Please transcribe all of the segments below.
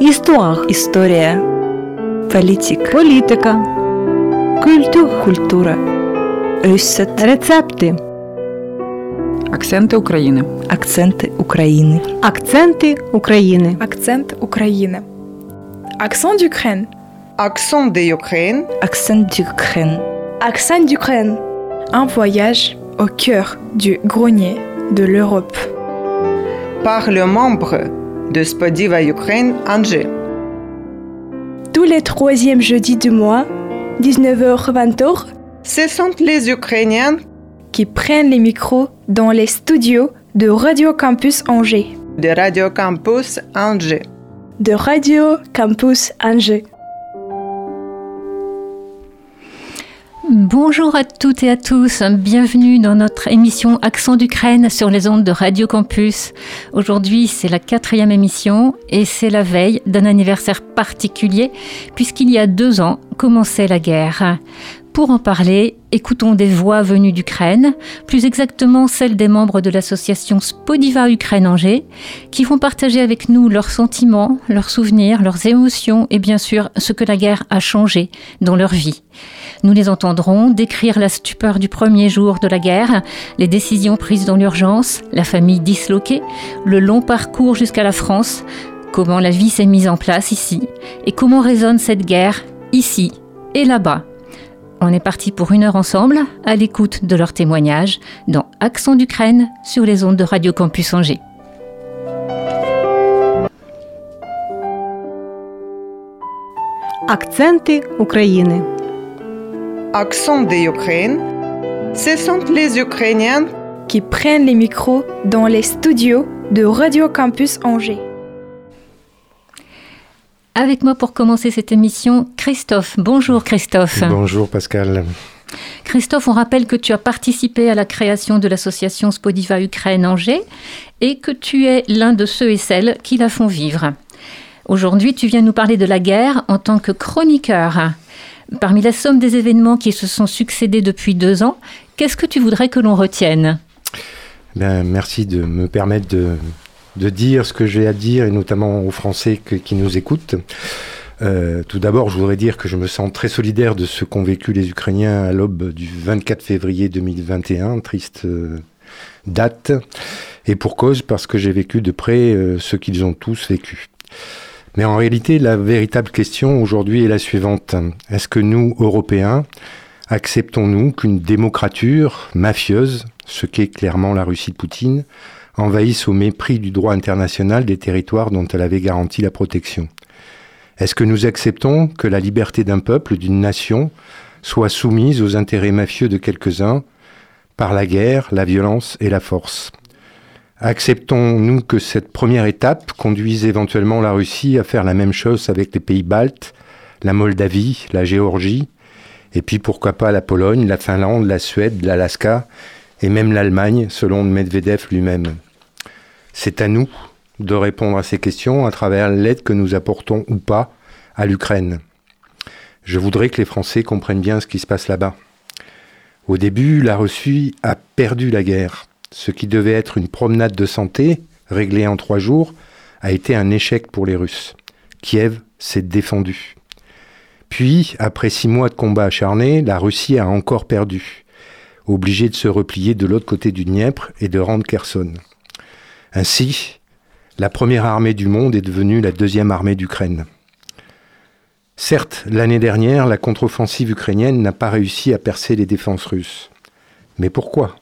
Histoire. История. Politique. Політика. Культура. Культура. Рецепт. Рецепти. Акценти України. Акценти України. Акценти України. Акцент України. Accent d'Ukraine. Accent de Ukraine, Акцент d'Ukraine. Accent d'Ukraine. Un voyage au cœur du grenier de l'Europe. par le membre de Spodiva Ukraine, Angers. Tous les troisièmes jeudis du mois, 19h-20h, Ce sont les Ukrainiens qui prennent les micros dans les studios de Radio Campus Angers. de Radio Campus Angers. de Radio Campus Angers. Bonjour à toutes et à tous, bienvenue dans notre émission Accent d'Ukraine sur les ondes de Radio Campus. Aujourd'hui c'est la quatrième émission et c'est la veille d'un anniversaire particulier puisqu'il y a deux ans commençait la guerre. Pour en parler, écoutons des voix venues d'Ukraine, plus exactement celles des membres de l'association Spodiva Ukraine Angers, qui vont partager avec nous leurs sentiments, leurs souvenirs, leurs émotions et bien sûr ce que la guerre a changé dans leur vie. Nous les entendrons décrire la stupeur du premier jour de la guerre, les décisions prises dans l'urgence, la famille disloquée, le long parcours jusqu'à la France, comment la vie s'est mise en place ici et comment résonne cette guerre ici et là-bas. On est parti pour une heure ensemble, à l'écoute de leurs témoignages, dans Accent d'Ukraine sur les ondes de Radio Campus Angers. Акценти України. Accent de Ukraine, ce sont les Ukrainiens Qui prennent les micros dans les studios de Radio Campus Angers. Avec moi pour commencer cette émission, Christophe. Bonjour Christophe. Bonjour Pascal. Christophe, on rappelle que tu as participé à la création de l'association Spodiva Ukraine Angers et que tu es l'un de ceux et celles qui la font vivre. Aujourd'hui, tu viens nous parler de la guerre en tant que chroniqueur. Parmi la somme des événements qui se sont succédés depuis deux ans, qu'est-ce que tu voudrais que l'on retienne? Ben, merci de me permettre de, dire ce que j'ai à dire, et notamment aux Français qui nous écoutent. Euh, tout d'abord, je voudrais dire que je me sens très solidaire de ce qu'ont vécu les Ukrainiens à l'aube du 24 février 2021, triste euh, date, et pour cause parce que j'ai vécu de près euh, ce qu'ils ont tous vécu. Mais en réalité, la véritable question aujourd'hui est la suivante. Est-ce que nous, Européens, acceptons-nous qu'une démocrature mafieuse, ce qu'est clairement la Russie de Poutine, envahisse au mépris du droit international des territoires dont elle avait garanti la protection? Est-ce que nous acceptons que la liberté d'un peuple, d'une nation, soit soumise aux intérêts mafieux de quelques-uns par la guerre, la violence et la force? Acceptons-nous que cette première étape conduise éventuellement la Russie à faire la même chose avec les pays baltes, la Moldavie, la Géorgie, et puis pourquoi pas la Pologne, la Finlande, la Suède, l'Alaska et même l'Allemagne, selon Medvedev lui-même. C'est à nous de répondre à ces questions à travers l'aide que nous apportons ou pas à l'Ukraine. Je voudrais que les Français comprennent bien ce qui se passe là-bas. Au début, la Russie a perdu la guerre. Ce qui devait être une promenade de santé, réglée en trois jours, a été un échec pour les Russes. Kiev s'est défendu. Puis, après six mois de combats acharnés, la Russie a encore perdu, obligée de se replier de l'autre côté du Dniepr et de rendre Kherson. Ainsi, la première armée du monde est devenue la deuxième armée d'Ukraine. Certes, l'année dernière, la contre-offensive ukrainienne n'a pas réussi à percer les défenses russes. Mais pourquoi?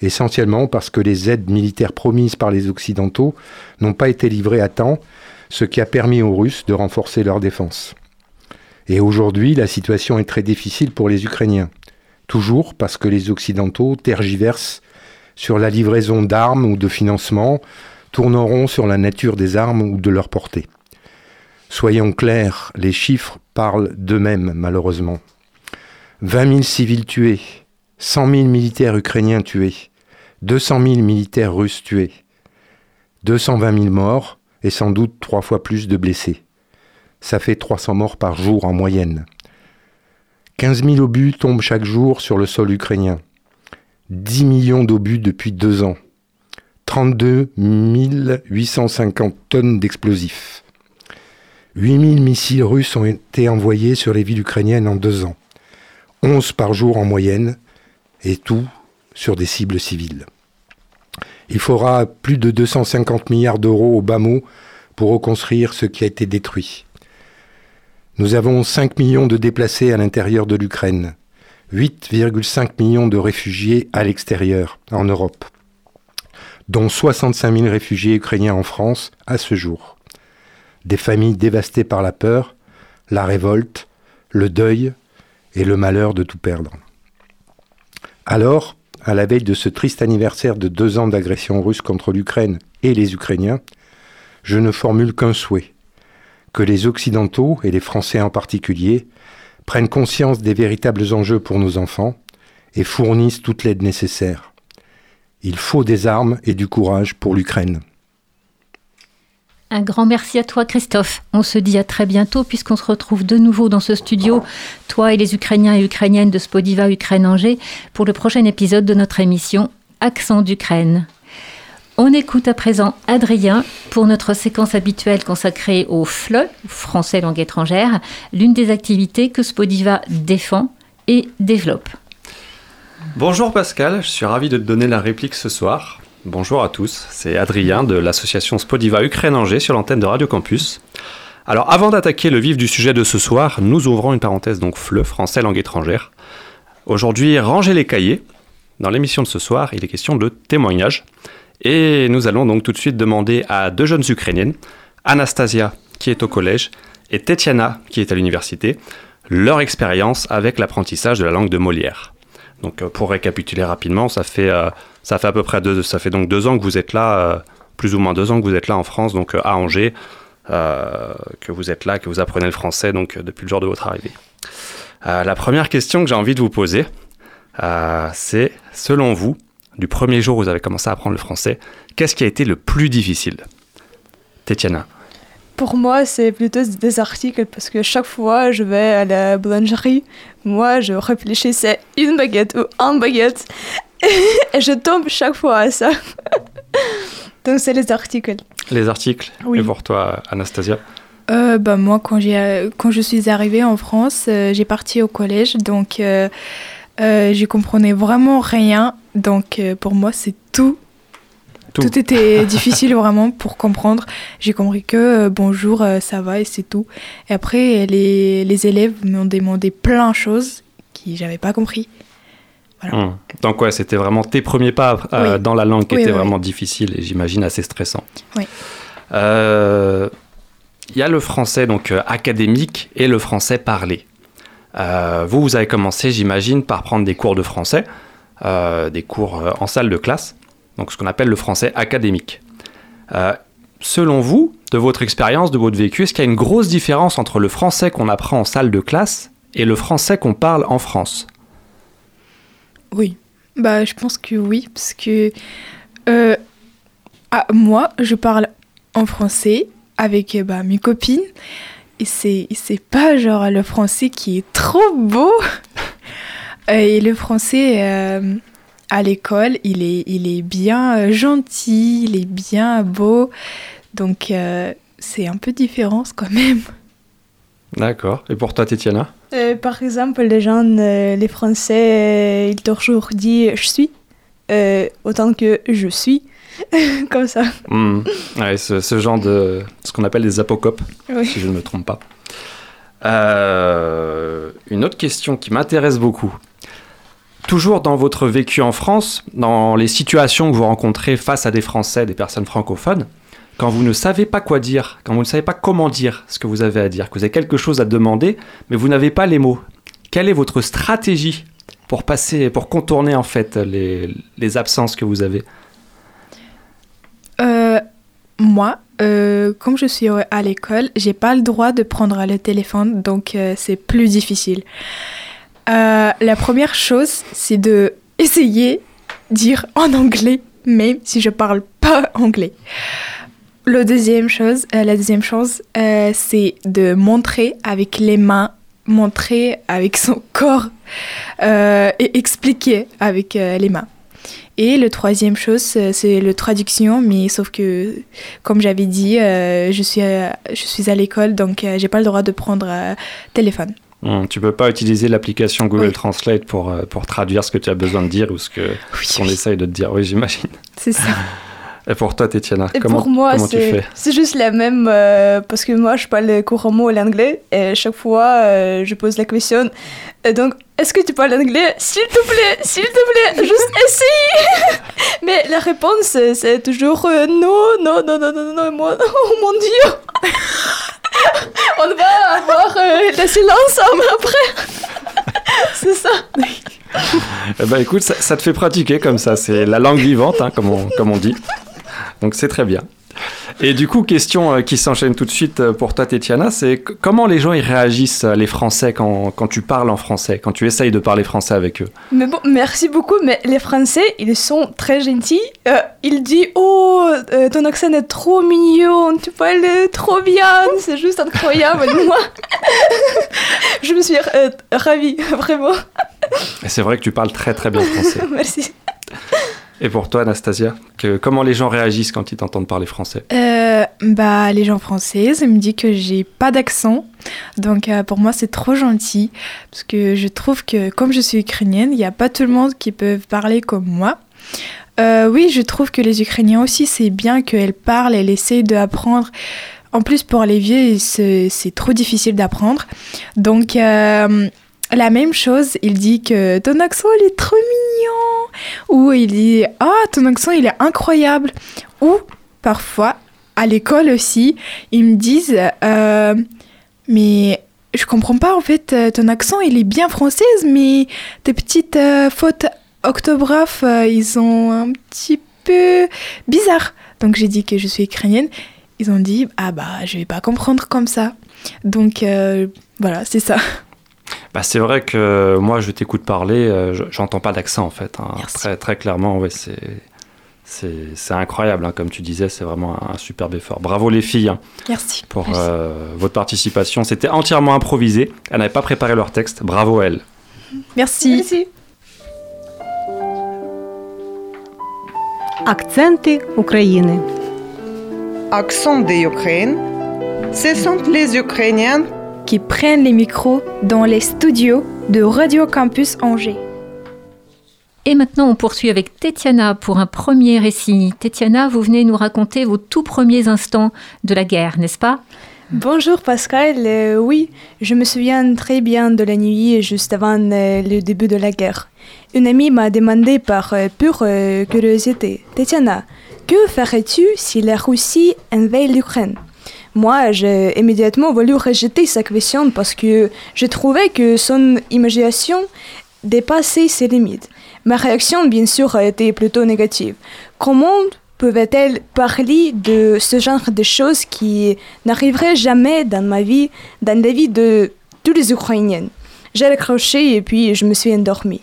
Essentiellement parce que les aides militaires promises par les Occidentaux n'ont pas été livrées à temps, ce qui a permis aux Russes de renforcer leur défense. Et aujourd'hui, la situation est très difficile pour les Ukrainiens. Toujours parce que les Occidentaux tergiversent sur la livraison d'armes ou de financement, tourneront sur la nature des armes ou de leur portée. Soyons clairs, les chiffres parlent d'eux-mêmes, malheureusement. 20 000 civils tués, 100 000 militaires ukrainiens tués, 200 000 militaires russes tués, 220 000 morts et sans doute trois fois plus de blessés. Ça fait 300 morts par jour en moyenne. 15 000 obus tombent chaque jour sur le sol ukrainien. 10 millions d'obus depuis deux ans. 32 850 tonnes d'explosifs. 8000 missiles russes ont été envoyés sur les villes ukrainiennes en deux ans. 11 par jour en moyenne, et tout sur des cibles civiles. Il faudra plus de 250 milliards d'euros au bas pour reconstruire ce qui a été détruit. Nous avons 5 millions de déplacés à l'intérieur de l'Ukraine, 8,5 millions de réfugiés à l'extérieur, en Europe, dont 65 000 réfugiés ukrainiens en France à ce jour. Des familles dévastées par la peur, la révolte, le deuil et le malheur de tout perdre. Alors, à la veille de ce triste anniversaire de deux ans d'agression russe contre l'Ukraine et les Ukrainiens, je ne formule qu'un souhait, que les Occidentaux, et les Français en particulier, prennent conscience des véritables enjeux pour nos enfants et fournissent toute l'aide nécessaire. Il faut des armes et du courage pour l'Ukraine. Un grand merci à toi Christophe. On se dit à très bientôt puisqu'on se retrouve de nouveau dans ce studio, toi et les Ukrainiens et Ukrainiennes de Spodiva Ukraine-Angers, pour le prochain épisode de notre émission Accent d'Ukraine. On écoute à présent Adrien pour notre séquence habituelle consacrée au FLE, français langue étrangère, l'une des activités que Spodiva défend et développe. Bonjour Pascal, je suis ravi de te donner la réplique ce soir. Bonjour à tous, c'est Adrien de l'association Spodiva Ukraine-Angers sur l'antenne de Radio Campus. Alors avant d'attaquer le vif du sujet de ce soir, nous ouvrons une parenthèse donc FLE, français langue étrangère. Aujourd'hui, rangez les cahiers. Dans l'émission de ce soir, il est question de témoignages. Et nous allons donc tout de suite demander à deux jeunes Ukrainiennes, Anastasia, qui est au collège, et Tetiana, qui est à l'université, leur expérience avec l'apprentissage de la langue de Molière. Donc euh, pour récapituler rapidement, ça fait, euh, ça fait à peu près deux, ça fait donc deux ans que vous êtes là, euh, plus ou moins deux ans que vous êtes là en France, donc à Angers, que vous êtes là, que vous apprenez le français donc depuis le jour de votre arrivée. la première question que j'ai envie de vous poser, c'est selon vous, du premier jour où vous avez commencé à apprendre le français, qu'est-ce qui a été le plus difficile? Tetiana Pour moi, c'est plutôt des articles parce que chaque fois je vais à la boulangerie, moi je réfléchissais une baguette ou un baguette. et je tombe chaque fois à ça. Donc c'est les articles. Les articles Oui. Et pour toi, Anastasia Euh, bah, moi, quand, j'ai, quand je suis arrivée en France, euh, j'ai parti au collège, donc euh, euh, je comprenais vraiment rien. Donc euh, pour moi, c'est tout. Tout. Tout était difficile vraiment pour comprendre. J'ai compris que euh, bonjour, euh, ça va et c'est tout. Et après, les, les élèves m'ont demandé plein de choses qui j'avais pas compris. Voilà. Hmm. Donc ouais, c'était vraiment tes premiers pas euh, Oui. dans la langue qui Oui, étaient oui, vraiment difficiles et j'imagine assez stressants. Oui. Euh, Il y a le français donc euh, académique et le français parlé. Euh, vous, vous avez commencé, j'imagine, par prendre des cours de français, euh, des cours en salle de classe, donc ce qu'on appelle le français académique. Selon vous, de votre expérience, de votre vécu, est-ce qu'il y a une grosse différence entre le français qu'on apprend en salle de classe et le français qu'on parle en France? Oui, bah, je pense que oui, parce que euh, ah, moi, je parle en français avec euh, bah, mes copines, et c'est c'est pas genre le français qui est trop beau. et le français euh, à l'école, il est, il est bien euh, gentil, il est bien beau, donc euh, c'est un peu différent quand même. D'accord. Et pour toi, Tetiana? Euh, par exemple, les gens, euh, les Français, euh, ils toujours disent je suis, euh, autant que je suis, comme ça. Hmm. Ouais, ce, ce genre de. ce qu'on appelle des apocopes, Oui. si je ne me trompe pas. Une autre question qui m'intéresse beaucoup. Toujours dans votre vécu en France, dans les situations que vous rencontrez face à des Français, des personnes francophones, quand vous ne savez pas quoi dire, quand vous ne savez pas comment dire ce que vous avez à dire, que vous avez quelque chose à demander, mais vous n'avez pas les mots, quelle est votre stratégie pour passer, pour contourner en fait les, absences que vous avez? Euh, moi, euh, comme je suis à l'école, j'ai pas le droit de prendre le téléphone, donc euh, c'est plus difficile. Euh, la première chose, c'est de essayer dire en anglais, même si je parle pas anglais. Le deuxième chose, euh, la deuxième chose, euh, c'est de montrer avec les mains, montrer avec son corps euh, et expliquer avec les mains. Et le troisième chose, c'est le traduction, mais sauf que, comme j'avais dit, je, suis, à- je suis à l'école, donc j'ai pas le droit de prendre téléphone. Hum, tu peux pas utiliser l'application Google Oui. Translate pour, pour traduire ce que tu as besoin de dire ou ce Oui, qu'on oui, essaye de te dire. Oui, j'imagine. c'est ça. Et pour toi, Tétiana, Et comment, pour moi, comment tu fais? c'est juste la même, euh, parce que moi, je parle couramment l'anglais, et chaque fois, euh, je pose la question. Et donc, est-ce que tu parles anglais S'il te plaît, s'il te plaît, juste essaye Mais la réponse, c'est toujours euh, non, non, non, non, non, non, moi, oh mon Dieu On va avoir euh, le silence après C'est ça Eh ben, écoute, ça, ça te fait pratiquer comme ça. C'est la langue vivante, hein, comme, on, comme on dit. Donc c'est très bien. Et du coup, question euh, qui s'enchaîne tout de suite euh, pour toi, Tétiana, c'est comment les gens ils réagissent, euh, les Français, quand, quand tu parles en français, quand tu essayes de parler français avec eux? Mais bon, merci beaucoup, mais les Français, ils sont très gentils. Euh, ils disent Oh, euh, ton accent est trop mignon, tu parles trop bien, c'est juste incroyable. Moi, je me suis euh, ravie, vraiment. C'est vrai que tu parles très très bien français. Merci. Et pour toi, Anastasia, comment les gens réagissent quand ils t'entendent parler français? Euh, bah, les gens françaises me disent que j'ai pas d'accent. Donc, euh, pour moi, c'est trop gentil. Parce que je trouve que, comme je suis ukrainienne, il n'y a pas tout le monde qui peut parler comme moi. Euh, oui, je trouve que les Ukrainiens aussi, c'est bien qu'elles parlent, elles essayent d'apprendre. En plus, pour les vieux, c'est trop difficile d'apprendre. Donc, la même chose, il dit que ton accent, il est trop mignon. Ou il dit, ah, ton accent, il est incroyable. Ou parfois, à l'école aussi, ils me disent euh, Mais je comprends pas, en fait, euh, ton accent, il est bien française, mais tes petites euh, fautes octographes, ils sont un petit peu bizarres. Donc j'ai dit que je suis ukrainienne. Ils ont dit Ah bah, je vais pas comprendre comme ça. Donc voilà, c'est ça. bah, C'est vrai que moi, je t'écoute parler, euh, je- j'entends pas d'accent en fait. hein. Merci. Très, très clairement, ouais, c'est. C'est c'est incroyable, hein, comme tu disais, c'est vraiment un, un superbe effort. Bravo les filles hein, Merci. pour Merci. euh, votre participation. C'était entièrement improvisé. Elles n'avaient pas préparé leur texte. Bravo à elles. Merci. Merci. Акценти України. Accent de Ukraine, ce sont les Ukrainiens qui prennent les micros dans les studios de Radio Campus Angers. Et maintenant, on poursuit avec Tetiana pour un premier récit. Tetiana, vous venez nous raconter vos tout premiers instants de la guerre, n'est-ce pas? Bonjour Pascal, Euh, oui, je me souviens très bien de la nuit juste avant euh, le début de la guerre. Une amie m'a demandé par euh, pure euh, curiosité, Tatiana, que ferais-tu si la Russie envahit l'Ukraine? Moi, j'ai immédiatement voulu rejeter sa question parce que je trouvais que son imagination dépassait ses limites. Ma réaction, bien sûr, a été plutôt négative. Comment pouvait-elle parler de ce genre de choses qui n'arriveraient jamais dans ma vie, dans la vie de tous les Ukrainiennes J'ai accroché et puis je me suis endormie.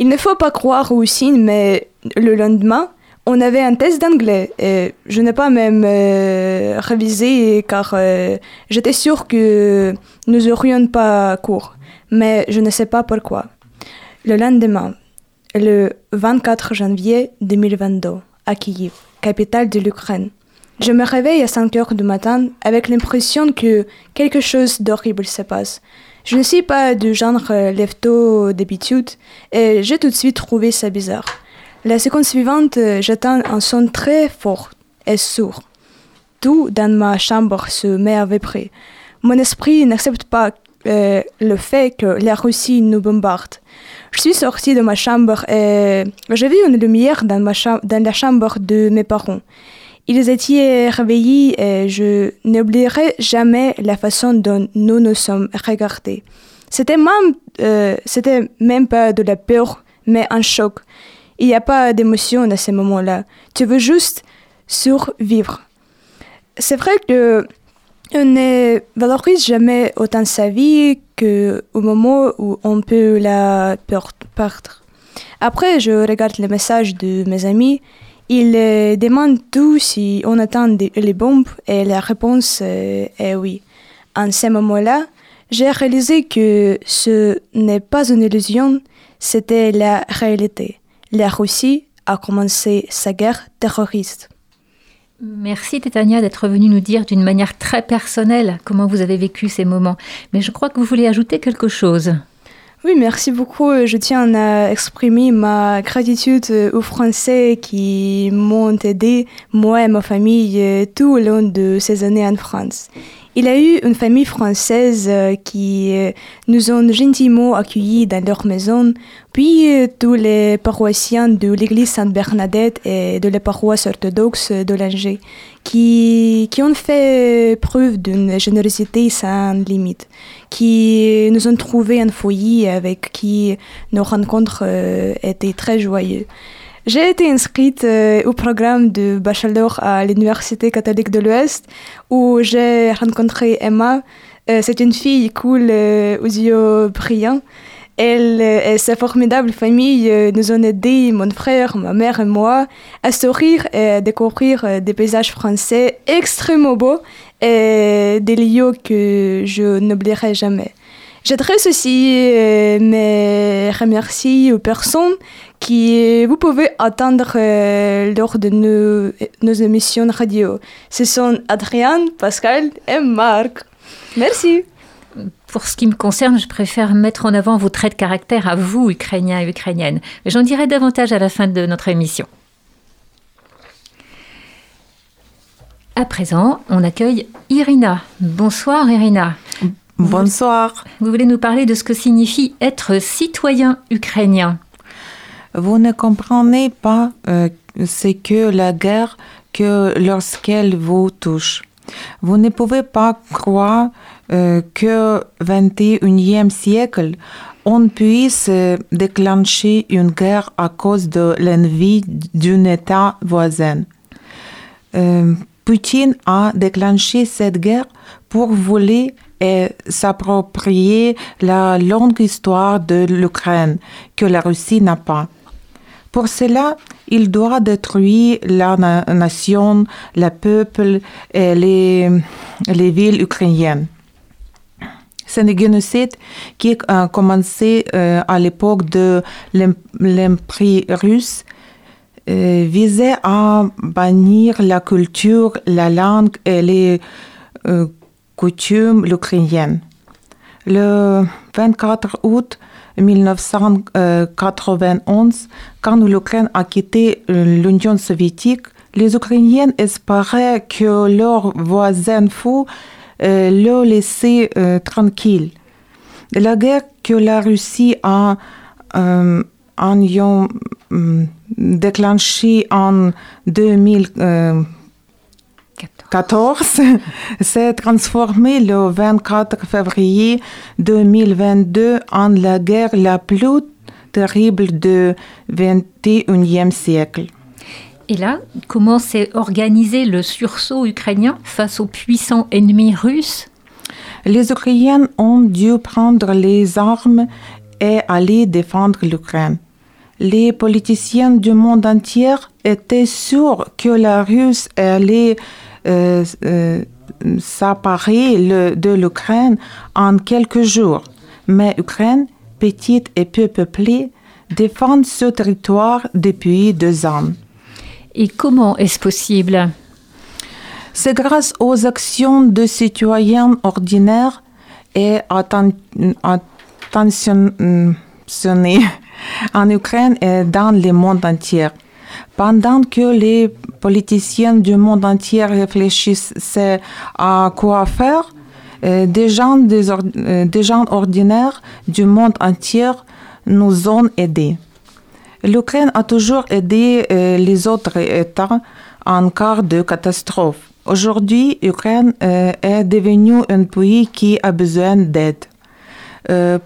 Il ne faut pas croire aux signes, mais le lendemain, on avait un test d'anglais et je n'ai pas même euh, révisé car euh, j'étais sûre que nous aurions pas cours. Mais je ne sais pas pourquoi. Le lendemain, le 24 janvier 2022, à Kiev, capitale de l'Ukraine. Je me réveille à 5 heures du matin avec l'impression que quelque chose d'horrible se passe. Je ne suis pas du genre euh, lève-tôt d'habitude et j'ai tout de suite trouvé ça bizarre. La seconde suivante, euh, j'entends un son très fort et sourd. Tout dans ma chambre se met à vibrer. Mon esprit n'accepte pas euh, le fait que la Russie nous bombarde. Je suis sortie de ma chambre et j'ai vu une lumière dans, la chambre de mes parents. Ils étaient réveillés et je n'oublierai jamais la façon dont nous nous sommes regardés. C'était même, euh, c'était même pas de la peur, mais un choc. Il n'y a pas d'émotion à ce moment-là. Tu veux juste survivre. C'est vrai que on ne valorise jamais autant sa vie qu'au moment où on peut la per- perdre. Après, je regarde les messages de mes amis. Ils demandent tout si on attend les bombes et la réponse est oui. En ce moment-là, j'ai réalisé que ce n'est pas une illusion, c'était la réalité. La Russie a commencé sa guerre terroriste. Merci Tétania d'être venue nous dire d'une manière très personnelle comment vous avez vécu ces moments. Mais je crois que vous voulez ajouter quelque chose. Oui, merci beaucoup. Je tiens à exprimer ma gratitude aux Français qui m'ont aidé, moi et ma famille, tout au long de ces années en France. Il a eu une famille française euh, qui euh, nous ont gentiment accueillis dans leur maison, puis euh, tous les paroissiens de l'église Sainte-Bernadette et de la paroisse orthodoxe de l'Angers, qui, qui ont fait preuve d'une générosité sans limite, qui nous ont trouvé un foyer avec qui nos rencontres étaient très joyeuses. J'ai été inscrite euh, au programme de bachelor à l'Université catholique de l'Ouest où j'ai rencontré Emma. Euh, c'est une fille cool euh, aux yeux brillants. Elle et sa formidable famille nous ont aidé, mon frère, ma mère et moi, à sourire et à découvrir des paysages français extrêmement beaux et des lieux que je n'oublierai jamais. J'adresse aussi mes remercie aux personnes qui vous pouvez attendre euh, lors de nos, nos, émissions radio. Ce sont Adrien, Pascal et Marc. Merci. Pour ce qui me concerne, je préfère mettre en avant vos traits de caractère à vous, Ukrainiens et Ukrainiennes. Mais j'en dirai davantage à la fin de notre émission. À présent, on accueille Irina. Bonsoir Irina. Bonsoir. Vous, voulez nous parler de ce que signifie être citoyen ukrainien? Vous ne comprenez pas euh, ce que la guerre que lorsqu'elle vous touche. Vous ne pouvez pas croire euh, que 21e siècle, on puisse euh, déclencher une guerre à cause de l'envie d'un État voisin. Euh, Poutine a déclenché cette guerre pour voler et s'approprier la longue histoire de l'Ukraine que la Russie n'a pas. Pour cela, il doit détruire la nation, le peuple et les, les villes ukrainiennes. C'est un génocide qui a commencé euh, à l'époque de l'Empire russe, euh, visait à bannir la culture, la langue et les euh, ukrainiennes. Le 24 août 1991, quand l'Ukraine a quitté l'Union soviétique, les Ukrainiens espéraient que leurs voisins fous euh, le laissaient euh, tranquille. La guerre que la Russie a euh, en, déclenchée en 2000, 14 s'est transformé le 24 février 2022 en la guerre la plus terrible du 21e siècle. Et là, comment s'est organisé le sursaut ukrainien face aux puissants ennemis russes? Les Ukrainiens ont dû prendre les armes et aller défendre l'Ukraine. Les politiciens du monde entier étaient sûrs que la Russie allait euh, euh, de l'Ukraine en quelques jours. Mais l'Ukraine, petite et peu peuplée, défend ce territoire depuis deux ans. Et comment est-ce possible? C'est grâce aux actions de citoyens ordinaires et attentionnés en Ukraine et dans le monde entier. Pendant que les politiciens du monde entier réfléchissaient à quoi faire, euh, des, gens, euh, des, gens ordinaires du monde entier nous ont aidés. L'Ukraine a toujours aidé euh, les autres États en cas de catastrophe. Aujourd'hui, l'Ukraine est devenue un pays qui a besoin d'aide.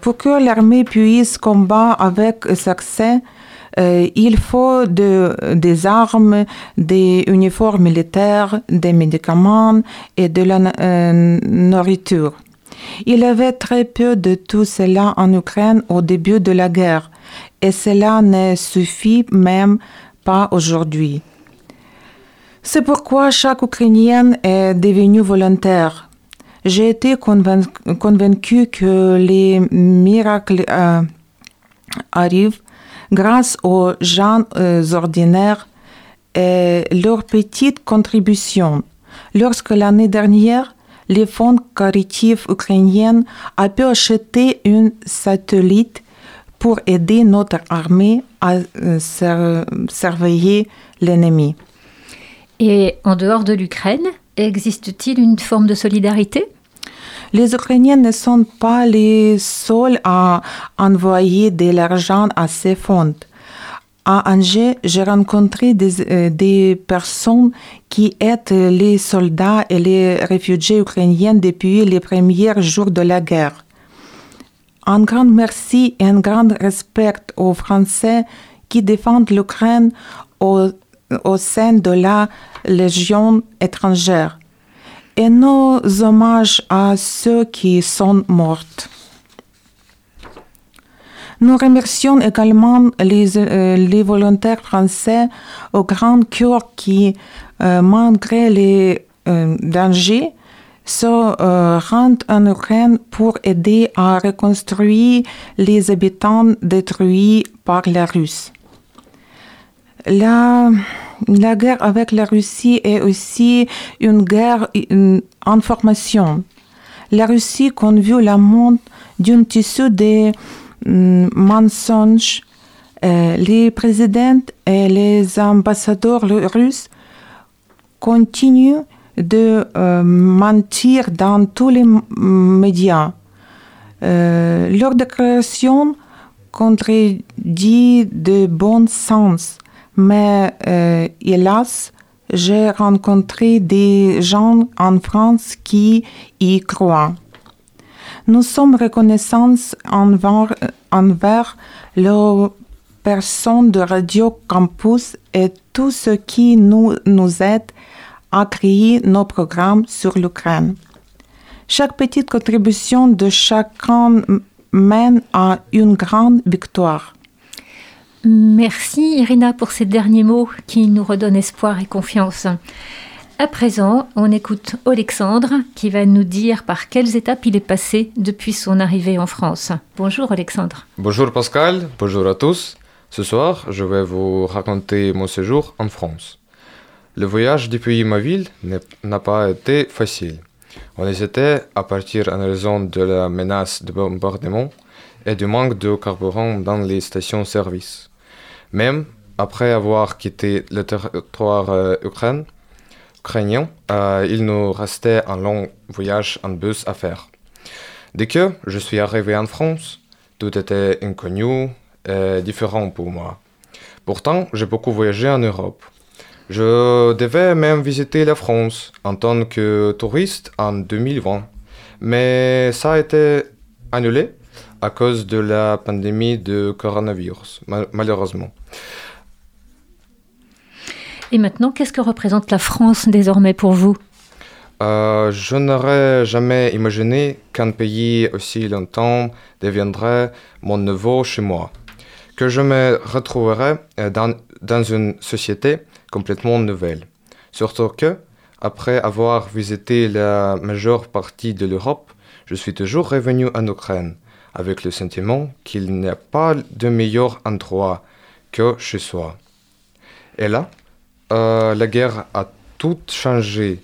pour que l'armée puisse combattre avec succès, euh, il faut de, des armes, des uniformes militaires, des médicaments et de la euh, nourriture. Il y avait très peu de tout cela en Ukraine au début de la guerre, et cela ne suffit même pas aujourd'hui. C'est pourquoi chaque Ukrainien est devenu volontaire. J'ai été convaincu que les miracles euh, arrivent grâce aux gens euh, ordinaires et leurs petites contributions. Lorsque l'année dernière, les fonds caritatifs ukrainiens a pu acheter un satellite pour aider notre armée à euh, surveiller l'ennemi. Et en dehors de l'Ukraine, existe-t-il une forme de solidarité? Les Ukrainiens ne sont pas les seuls à envoyer de l'argent à ces fonds. À Angers, j'ai rencontré des, euh, des personnes qui aident les soldats et les réfugiés ukrainiens depuis les premiers jours de la guerre. Un grand merci et un grand respect aux Français qui défendent l'Ukraine au sein de la Légion étrangère. Et nos hommages à ceux qui sont morts. Nous remercions également les, euh, volontaires français au grand cœur qui, euh, malgré les euh, dangers, se rendent en Ukraine pour aider à reconstruire les habitants détruits par la Russie. La, la guerre avec la Russie est aussi une guerre en formation. La Russie conduit le monde d'un tissu de mm, mensonges. Euh, les présidents et les ambassadeurs russes continuent de euh, mentir dans tous les médias. Euh, leur déclaration contredit de bon sens, mais euh, hélas, j'ai rencontré des gens en France qui y croient. Nous sommes reconnaissants envers, envers les personnes de Radio Campus et tous ceux qui nous, nous aident à créer nos programmes sur l'Ukraine. Chaque petite contribution de chacun mène à une grande victoire. Merci Irina pour ces derniers mots qui nous redonnent espoir et confiance. À présent, on écoute Alexandre qui va nous dire par quelles étapes il est passé depuis son arrivée en France. Bonjour Alexandre. Bonjour Pascal, bonjour à tous. Ce soir, je vais vous raconter mon séjour en France. Le voyage depuis ma ville n'a pas été facile. On hésitait à partir en raison de la menace de bombardement et du manque de carburant dans les stations-service. Même après avoir quitté le territoire euh, ukrain- ukrainien, euh, il nous restait un long voyage en bus à faire. Dès que je suis arrivé en France, tout était inconnu et différent pour moi. Pourtant, j'ai beaucoup voyagé en Europe. Je devais même visiter la France en tant que touriste en 2020, mais ça a été annulé à cause de la pandémie de coronavirus, ma- malheureusement. Et maintenant, qu'est-ce que représente la France désormais pour vous? Euh, je n'aurais jamais imaginé qu'un pays aussi longtemps deviendrait mon nouveau chez moi, que je me retrouverais euh, dans, dans une société complètement nouvelle. Surtout que, après avoir visité la majeure partie de l'Europe, je suis toujours revenu en Ukraine, avec le sentiment qu'il n'y a pas de meilleur endroit chez soi. Et là, euh, la guerre a tout changé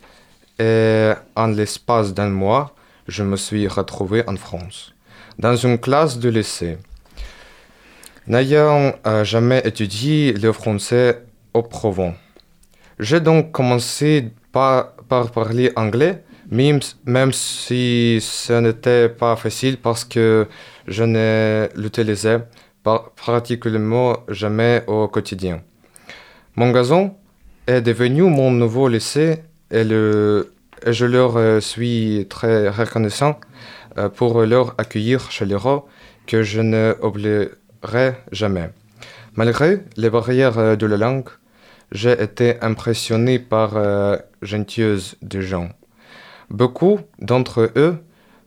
et en l'espace d'un mois, je me suis retrouvé en France, dans une classe de lycée. N'ayant euh, jamais étudié le français auparavant, j'ai donc commencé par, par parler anglais, même, si ce n'était pas facile parce que je ne l'utilisais pratiquement jamais au quotidien. Mon gazon est devenu mon nouveau lycée et, je leur euh, suis très reconnaissant euh, pour leur accueillir chaleureux que je ne oublierai jamais. Malgré les barrières euh, de la langue, j'ai été impressionné par euh, gentillesse des gens. Beaucoup d'entre eux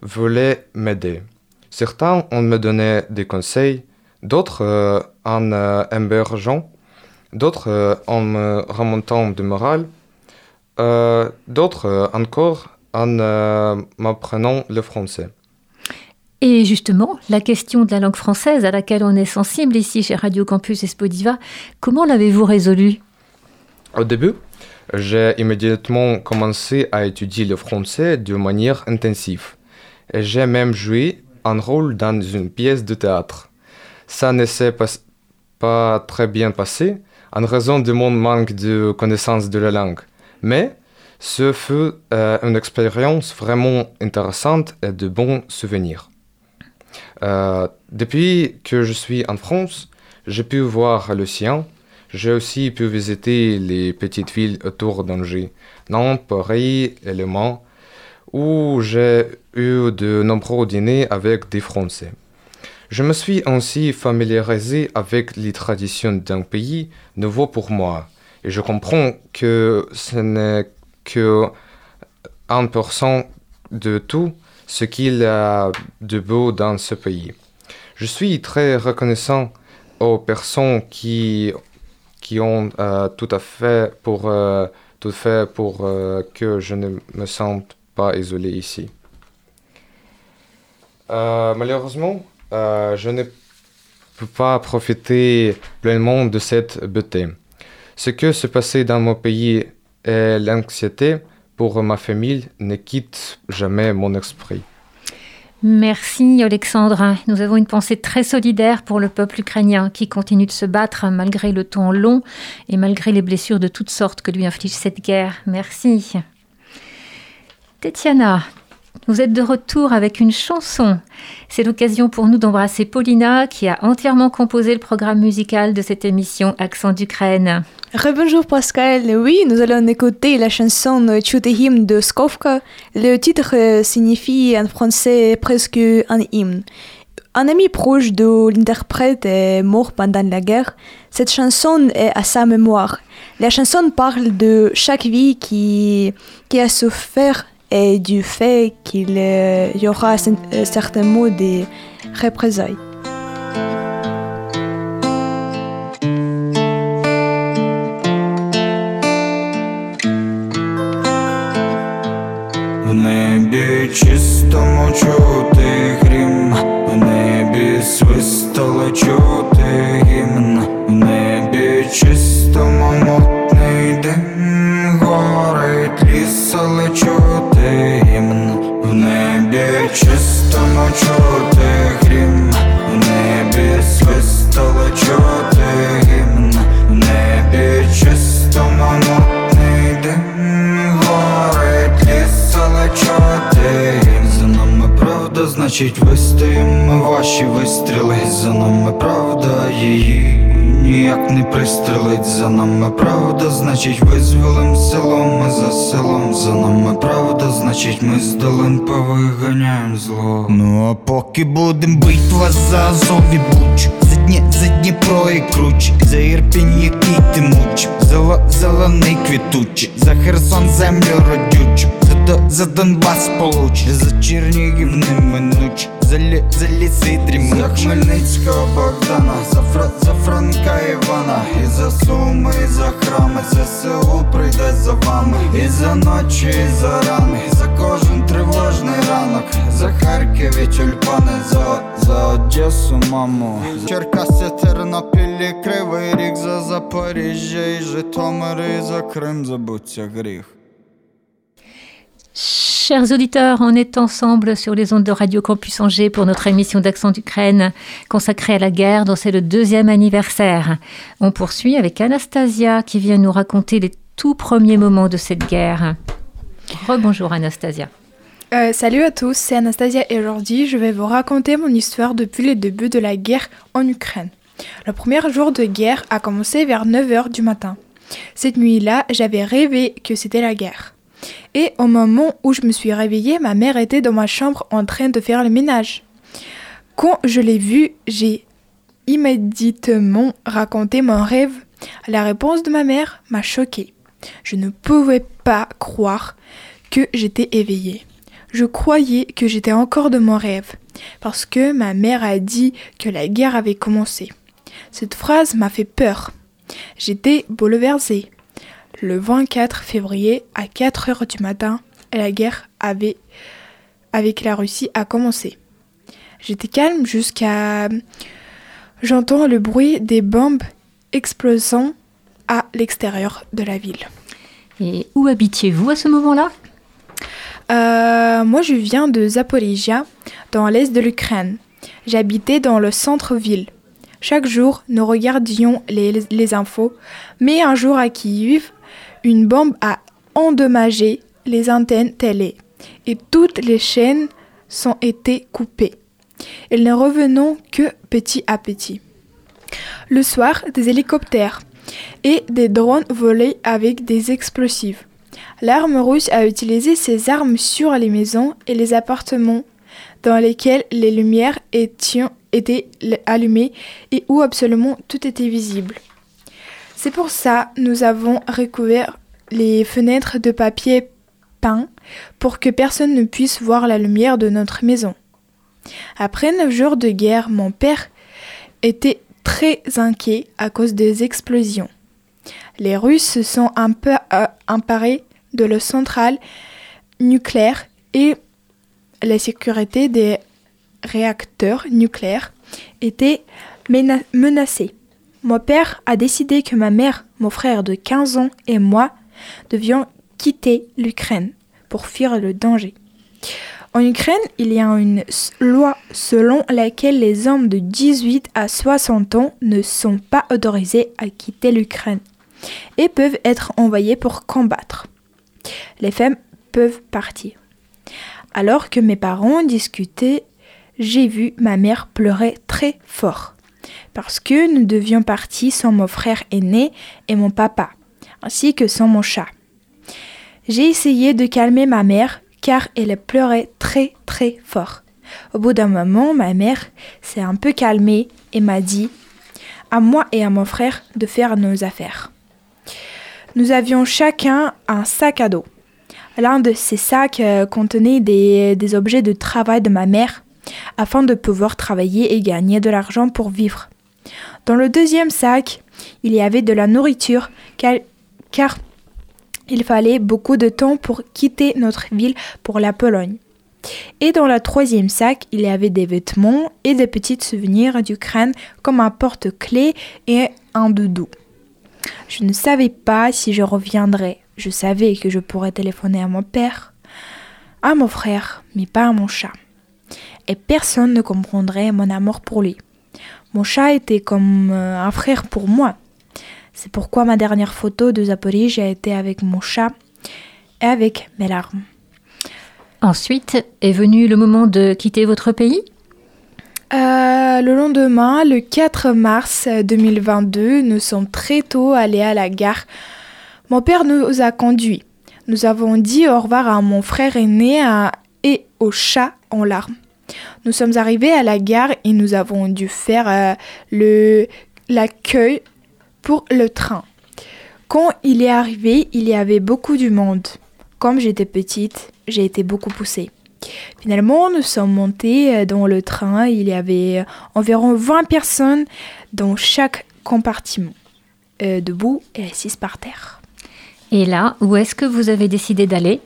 voulaient m'aider. Certains ont me donné des conseils, d'autres euh, en euh, hébergeant, d'autres euh, en me remontant de morale, d'autres encore en m'apprenant le français. Et justement, la question de la langue française à laquelle on est sensible ici chez Radio Campus et Spodiva, comment l'avez-vous résolue? Au début, j'ai immédiatement commencé à étudier le français de manière intensive. J'ai même joué un rôle dans une pièce de théâtre. Ça ne s'est pas, très bien passé en raison de mon manque de connaissance de la langue. Mais ce fut euh, une expérience vraiment intéressante et de bons souvenirs. Euh, depuis que je suis en France, j'ai pu voir le sien. J'ai aussi pu visiter les petites villes autour d'Angers, Nantes, Paris et Le Mans, où j'ai eu de nombreux dîners avec des Français. Je me suis ainsi familiarisé avec les traditions d'un pays nouveau pour moi, et je comprends que ce n'est que 1% de tout ce qu'il y a de beau dans ce pays. Je suis très reconnaissant aux personnes qui, qui ont euh, tout à fait pour, euh, tout fait pour euh, que je ne me sente pas isolé ici. malheureusement, je ne peux pas profiter pleinement de cette beauté. Ce que se passait dans mon pays et l'anxiété pour ma famille ne quitte jamais mon esprit. Merci Alexandre. Nous avons une pensée très solidaire pour le peuple ukrainien qui continue de se battre malgré le temps long et malgré les blessures de toutes sortes que lui inflige cette guerre. Merci. Tetiana, vous êtes de retour avec une chanson. C'est l'occasion pour nous d'embrasser Paulina qui a entièrement composé le programme musical de cette émission Accent d'Ukraine. Rebonjour Pascal, oui, nous allons écouter la chanson Chute hymne de Skovka. Le titre signifie en français presque un hymne. Un ami proche de l'interprète est mort pendant la guerre. Cette chanson est à sa mémoire. La chanson parle de chaque vie qui, qui a souffert et du fait qu'il y aura certains mots de représailles. В небі чистому чути грім, в небі свистало чути гімн, в небі чистому мутний дим, горить ліс, чути гімн, в небі чистому чути грім, в небі свистало чути гімн, в небі чистому мутний дим, горить ліс, але чути гімн. За нами правда, значить вистоїмо ваші вистріли, за нами правда її. Ніяк не пристрелить за нами правда, значить визволим село, ми за селом, за нами правда, значить ми з долин повиганяєм зло. Ну а поки будем бить вас за Азов Буч, за Дні, за Дніпро і Круч, за Ірпінь, який ти муч, за Ла- зелений квітучий, за Херсон землю родючу, за, До- за Донбас получ, за Чернігів неминуч, за, лі, за ліси дрімучі. За Хмельницького Богдана, за, Фра, за Франка Івана, і за Суми, і за храми, ЗСУ прийде за вами, і за ночі, і за рани, за кожен тривожний ранок, за Харків і тюльпани, за, за Одесу, маму. Черкаси, Тернопіль і Кривий Ріг, за Запоріжжя і Житомир, і за Крим забуться гріх. Chers auditeurs, on est ensemble sur les ondes de Radio Campus Angers pour notre émission d'Accent d'Ukraine consacrée à la guerre dont c'est le deuxième anniversaire. On poursuit avec Anastasia qui vient nous raconter les tout premiers moments de cette guerre. Rebonjour Anastasia. Euh, salut à tous, c'est Anastasia et aujourd'hui je vais vous raconter mon histoire depuis le début de la guerre en Ukraine. Le premier jour de guerre a commencé vers 9h du matin. Cette nuit-là, j'avais rêvé que c'était la guerre. Et au moment où je me suis réveillée, ma mère était dans ma chambre en train de faire le ménage. Quand je l'ai vue, j'ai immédiatement raconté mon rêve. La réponse de ma mère m'a choquée. Je ne pouvais pas croire que j'étais éveillée. Je croyais que j'étais encore de mon rêve, parce que ma mère a dit que la guerre avait commencé. Cette phrase m'a fait peur. J'étais bouleversée. Le 24 février, à 4 heures du matin, la guerre avait, avec la Russie a commencé. J'étais calme jusqu'à... J'entends le bruit des bombes explosant à l'extérieur de la ville. Et où habitiez-vous à ce moment-là? Euh, moi, je viens de Zaporizhia, dans l'est de l'Ukraine. J'habitais dans le centre-ville. Chaque jour, nous regardions les, les infos, mais un jour à Kiev, une bombe a endommagé les antennes télé et toutes les chaînes sont été coupées. Et ne revenons que petit à petit. Le soir, des hélicoptères et des drones volaient avec des explosifs. L'arme russe a utilisé ces armes sur les maisons et les appartements dans lesquels les lumières étaient allumées et où absolument tout était visible. C'est pour ça nous avons recouvert les fenêtres de papier peint pour que personne ne puisse voir la lumière de notre maison. Après neuf jours de guerre, mon père était très inquiet à cause des explosions. Les Russes se sont un peu euh, emparés de la centrale nucléaire et la sécurité des réacteurs nucléaires était mena- menacée. Mon père a décidé que ma mère, mon frère de 15 ans et moi devions quitter l'Ukraine pour fuir le danger. En Ukraine, il y a une loi selon laquelle les hommes de 18 à 60 ans ne sont pas autorisés à quitter l'Ukraine et peuvent être envoyés pour combattre. Les femmes peuvent partir. Alors que mes parents discutaient, j'ai vu ma mère pleurer très fort parce que nous devions partir sans mon frère aîné et mon papa, ainsi que sans mon chat. J'ai essayé de calmer ma mère car elle pleurait très très fort. Au bout d'un moment, ma mère s'est un peu calmée et m'a dit à moi et à mon frère de faire nos affaires. Nous avions chacun un sac à dos. L'un de ces sacs euh, contenait des, des objets de travail de ma mère afin de pouvoir travailler et gagner de l'argent pour vivre. Dans le deuxième sac, il y avait de la nourriture car, il fallait beaucoup de temps pour quitter notre ville pour la Pologne. Et dans le troisième sac, il y avait des vêtements et des petits souvenirs d'Ukraine comme un porte-clés et un doudou. Je ne savais pas si je reviendrais. Je savais que je pourrais téléphoner à mon père, à mon frère, mais pas à mon chat. Et personne ne comprendrait mon amour pour lui. Mon chat était comme euh, un frère pour moi. C'est pourquoi ma dernière photo de Zaporizhia a été avec mon chat et avec mes larmes. Ensuite est venu le moment de quitter votre pays? Euh, le lendemain, le 4 mars 2022, nous sommes très tôt allés à la gare. Mon père nous a conduits. Nous avons dit au revoir à mon frère aîné à- et au chat en larmes. Nous sommes arrivés à la gare et nous avons dû faire euh, le l'accueil pour le train. Quand il est arrivé, il y avait beaucoup du monde. Comme j'étais petite, j'ai été beaucoup poussée. Finalement, nous sommes montés euh, dans le train. Il y avait euh, environ 20 personnes dans chaque compartiment, euh, debout et assises par terre. Et là, où est-ce que vous avez décidé d'aller?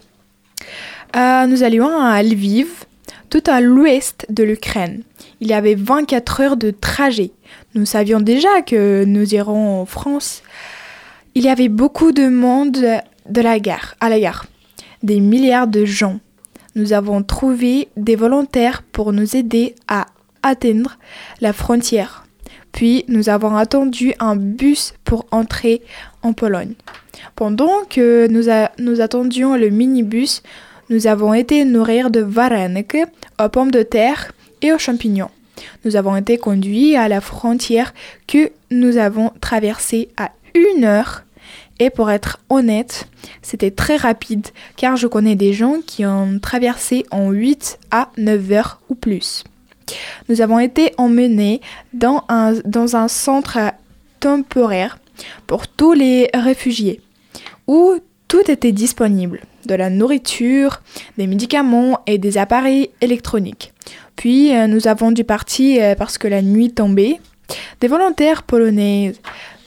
Euh, nous allions à Lviv, tout à l'ouest de l'Ukraine. Il y avait 24 heures de trajet. Nous savions déjà que nous irons en France. Il y avait beaucoup de monde de la gare, à la gare. Des milliards de gens. Nous avons trouvé des volontaires pour nous aider à atteindre la frontière. Puis nous avons attendu un bus pour entrer en Pologne. Pendant que nous, nous attendions le minibus, nous avons été nourrir de varenik aux pommes de terre et aux champignons. Nous avons été conduits à la frontière que nous avons traversée à une heure. Et pour être honnête, c'était très rapide car je connais des gens qui ont traversé en 8 à 9 heures ou plus. Nous avons été emmenés dans un, dans un centre temporaire pour tous les réfugiés où tout était disponible, de la nourriture, des médicaments et des appareils électroniques. Puis euh, nous avons dû partir euh, parce que la nuit tombait. Des volontaires polonais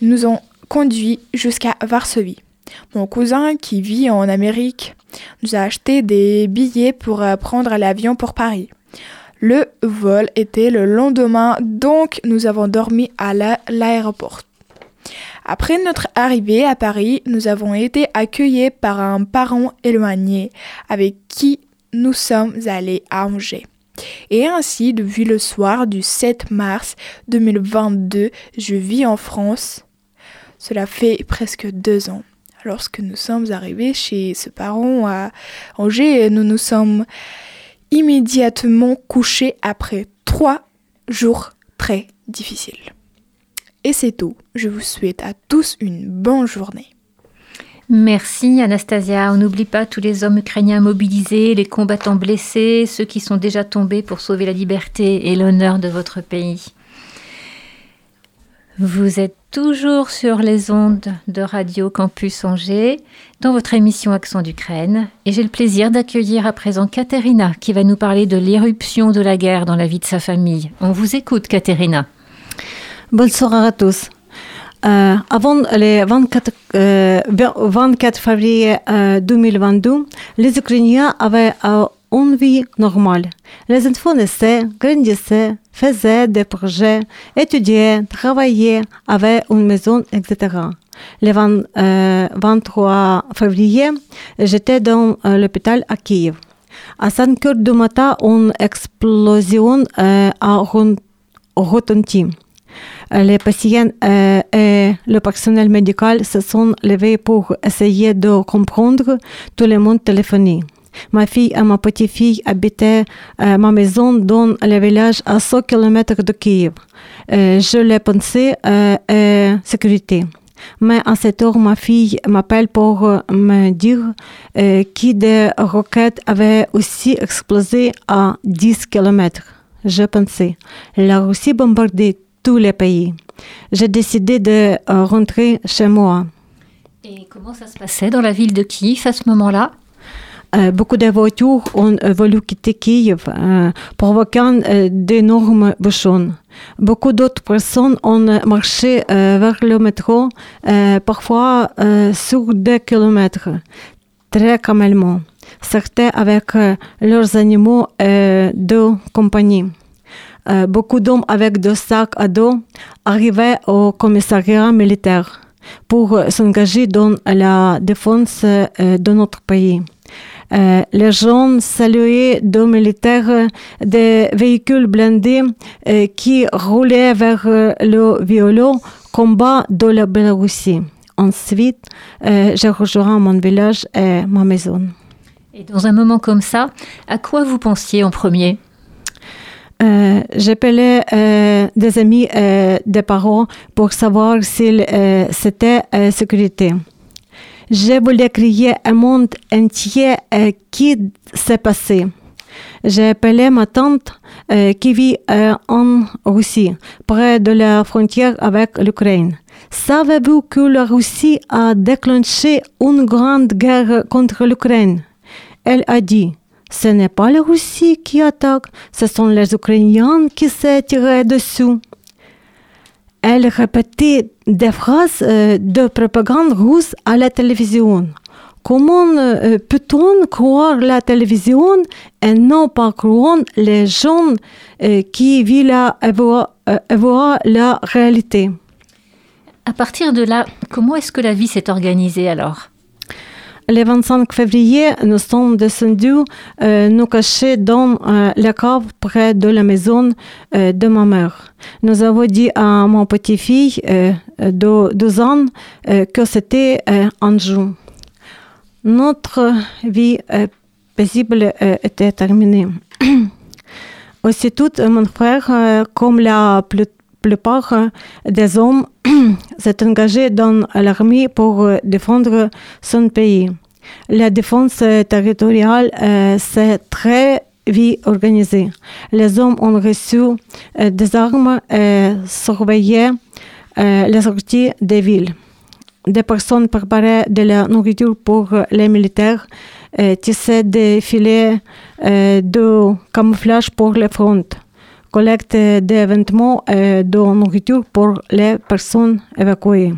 nous ont conduits jusqu'à Varsovie. Mon cousin qui vit en Amérique nous a acheté des billets pour euh, prendre l'avion pour Paris. Le vol était le lendemain, donc nous avons dormi à l'aéroport. Après notre arrivée à Paris, nous avons été accueillis par un parent éloigné avec qui nous sommes allés à Angers. Et ainsi, depuis le soir du 7 mars 2022, je vis en France. Cela fait presque deux ans. Lorsque nous sommes arrivés chez ce parent à Angers, nous nous sommes immédiatement couchés après trois jours très difficiles. Et c'est tout. Je vous souhaite à tous une bonne journée. Merci Anastasia. On n'oublie pas tous les hommes ukrainiens mobilisés, les combattants blessés, ceux qui sont déjà tombés pour sauver la liberté et l'honneur de votre pays. Vous êtes toujours sur les ondes de Radio Campus Angers dans votre émission Accent d'Ukraine et j'ai le plaisir d'accueillir à présent Katerina qui va nous parler de l'éruption de la guerre dans la vie de sa famille. On vous écoute Katerina. Bonsoir à tous. Euh, avant le 24, euh, 24 février euh, 2022, les Ukrainiens avaient euh, une vie normale. Les enfants naissaient, grandissaient, faisaient des projets, étudiaient, travaillaient, avaient une maison, etc. Le 20, 23 février, j'étais dans l'hôpital à Kiev. À 5 heures du matin, une explosion a retenti. Les patients euh, et le personnel médical se sont levés pour essayer de comprendre. Tout le monde téléphonait. Ma fille et ma petite-fille habitaient euh, ma maison dans le village à 100 km de Kiev. Euh, je les pensais euh, sécurité. Mais à cette heure, ma fille m'appelle pour me dire euh, que des roquettes avaient aussi explosé à 10 km. Je pensais, la Russie bombardait tous les pays. J'ai décidé de euh, rentrer chez moi. Et comment ça se passait dans la ville de Kiev à ce moment-là? Euh, beaucoup de voitures ont euh, voulu quitter Kiev, euh, provoquant d'énormes bouchons. Beaucoup d'autres personnes ont marché vers le métro, parfois sur des kilomètres, très calmement, certains avec leurs animaux de compagnie. Euh, beaucoup d'hommes avec des sacs à dos arrivaient au commissariat militaire pour s'engager dans la défense euh, de notre pays. Euh, les gens saluaient deux militaires des véhicules blindés qui roulaient vers le violon combat de la Biélorussie. Ensuite, j'ai rejoint mon village et ma maison. Et dans un moment comme ça, à quoi vous pensiez en premier? Euh, J'appelais euh, des amis, euh, des parents pour savoir s'il euh, c'était sécurité. Je voulais crier un monde entier qui s'est passé. J'ai appelé ma tante qui vit en Russie, près de la frontière avec l'Ukraine. Savez-vous que la Russie a déclenché une grande guerre contre l'Ukraine? Elle a dit, ce n'est pas la Russie qui attaque, ce sont les Ukrainiens qui s'est tiré dessus. Elle répétait des phrases euh, de propagande russe à la télévision. Comment euh, peut-on croire la télévision et non pas croire les gens euh, qui vivent et voient la réalité? À partir de là, comment est-ce que la vie s'est organisée alors? Le 25 février, nous sommes descendus euh, nous cacher dans euh, la cave près de la maison euh, de ma mère. Nous avons dit à mon petit-fille de 12 ans que c'était un jour. Notre vie paisible était terminée. Aussitôt, mon frère, comme la plupart des hommes, s'est engagé dans l'armée pour défendre son pays. La défense territoriale euh, s'est très vite organisée. Les hommes ont reçu euh, des armes et euh, les sorties des villes. Des personnes préparaient de la nourriture pour les militaires, tissaient des filets de camouflage pour les fronts collecte des vêtements et de nourriture pour les personnes évacuées.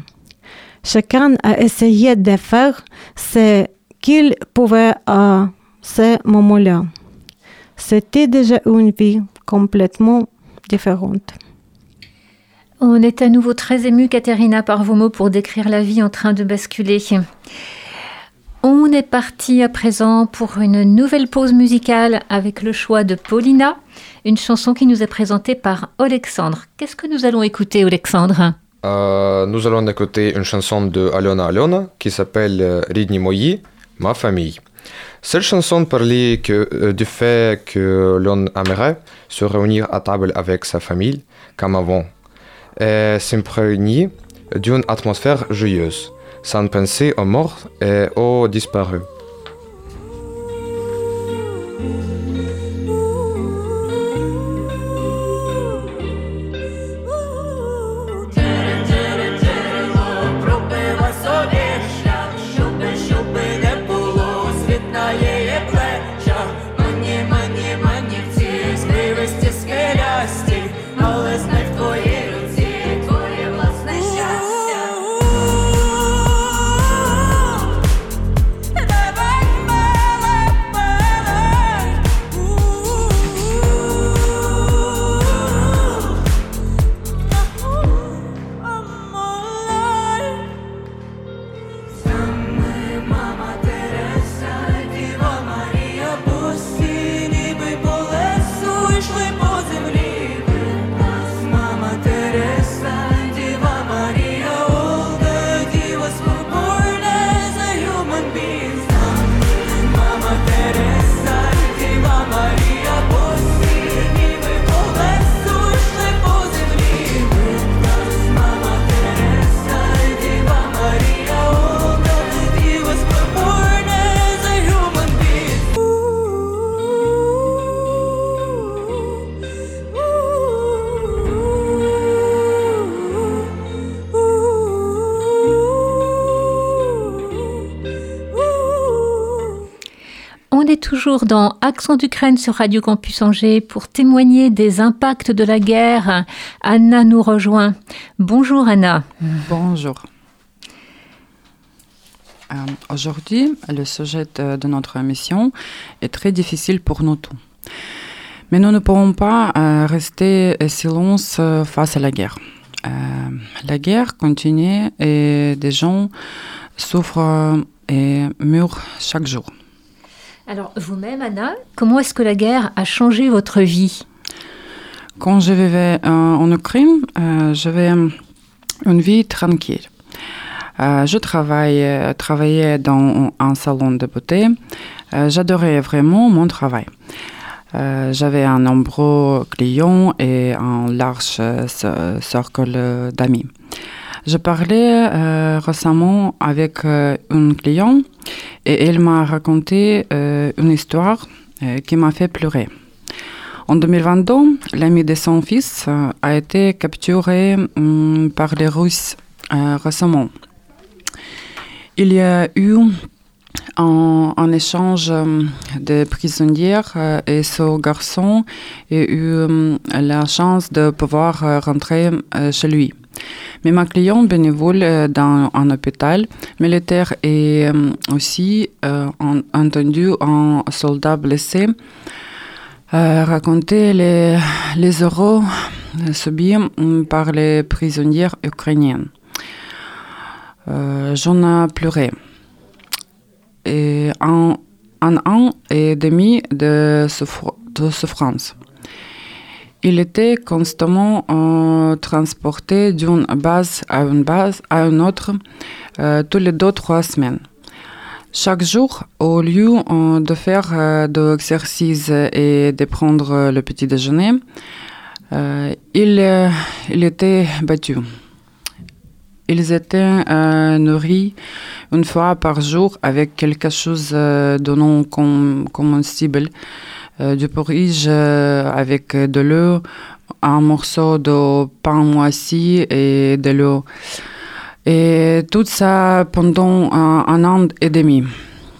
Chacun a essayé de faire ce qu'il pouvait à ce moment-là. C'était déjà une vie complètement différentes. On est à nouveau très ému, Katerina, par vos mots pour décrire la vie en train de basculer. On est parti à présent pour une nouvelle pause musicale avec le choix de Paulina, une chanson qui nous est présentée par Alexandre. Qu'est-ce que nous allons écouter, Alexandre? Euh, nous allons écouter une chanson de Alona Alona qui s'appelle euh, Ridni Moyi, ma famille. Cette chanson parlait euh, du fait que l'on aimerait se réunir à table avec sa famille, comme avant, et s'imprégner d'une atmosphère joyeuse, sans penser aux morts et aux disparus. Toujours dans Accent d'Ukraine sur Radio Campus Angers pour témoigner des impacts de la guerre. Anna nous rejoint. Bonjour Anna. Bonjour. Euh, Aujourd'hui, le sujet de, notre émission est très difficile pour nous tous. Mais nous ne pourrons pas euh, rester silence euh, face à la guerre. La guerre continue et des gens souffrent et meurent chaque jour. Alors vous-même Anna, comment est-ce que la guerre a changé votre vie Quand je vivais euh, en Ukraine, euh, j'avais une vie tranquille. Euh, je travaillais, dans un salon de beauté. J'adorais vraiment mon travail. J'avais un nombreux clients et un large ce- cercle d'amis. Je parlais euh, récemment avec euh, une cliente et elle m'a raconté euh, une histoire euh, qui m'a fait pleurer. En 2022, l'ami de son fils a été capturé hum, par les Russes récemment. Il y a eu un, un échange hum, de prisonnières et ce garçon a eu hum, la chance de pouvoir rentrer chez lui. Mais ma cliente bénévole euh, dans un hôpital militaire et hum, aussi euh, en- entendu un soldat blessé euh, raconter les, les subis hum, par les prisonnières ukrainiennes. Euh, J'en ai pleuré. Et un, un an et demi de souffrance. Il était constamment euh, transporté d'une base à une base à une autre euh, tous les deux trois semaines. Chaque jour, au lieu euh, de faire de l'exercice et de prendre le petit déjeuner, il, il était battu. Ils étaient nourris une fois par jour avec quelque chose de non com- comestible, du porridge euh, avec de l'eau, un morceau de pain moisi et de l'eau. Et tout ça pendant un, an et demi.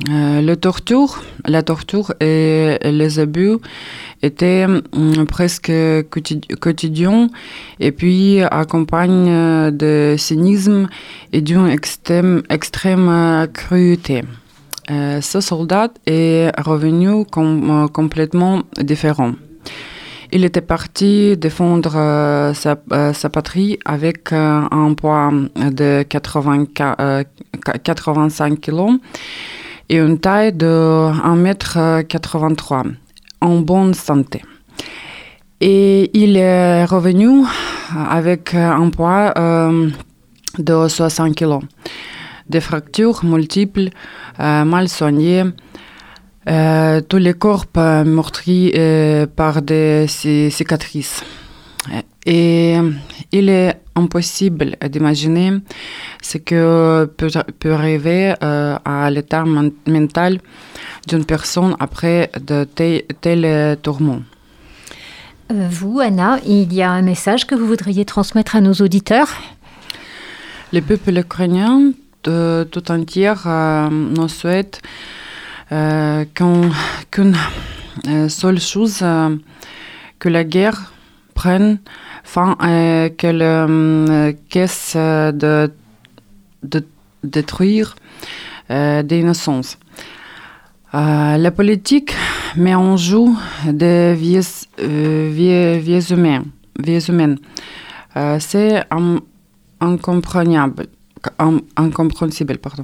Euh, le torture, la torture et les abus étaient hum, presque quotidi- quotidiens et puis accompagnent euh, de cynisme et d'une extrême, euh, cruauté. Euh, ce soldat est revenu com- euh, complètement différent. il était parti défendre euh, sa, patrie avec un poids de 80, euh, 85 kg et une taille de 1m83 en bonne santé. Et il est revenu avec un poids de 60 kg. Des fractures multiples, euh, mal soignées, euh, tous les corps meurtris euh, par des ci- cicatrices. Et il est impossible d'imaginer ce que peut, peut arriver euh, à l'état men- mental d'une personne après de te- tels tourments. Vous, Anna, il y a un message que vous voudriez transmettre à nos auditeurs? Le peuple ukrainien tout entier euh, nous souhaite euh, qu'une euh, seule chose, euh, que la guerre prenne fin et qu'elle euh, cesse euh, de, de détruire euh, des innocences. Euh, la politique met en jeu des vies, euh, vies, vies humaines. Vies humaines. Euh, C'est incompréhensible. In- incompréhensible pardon.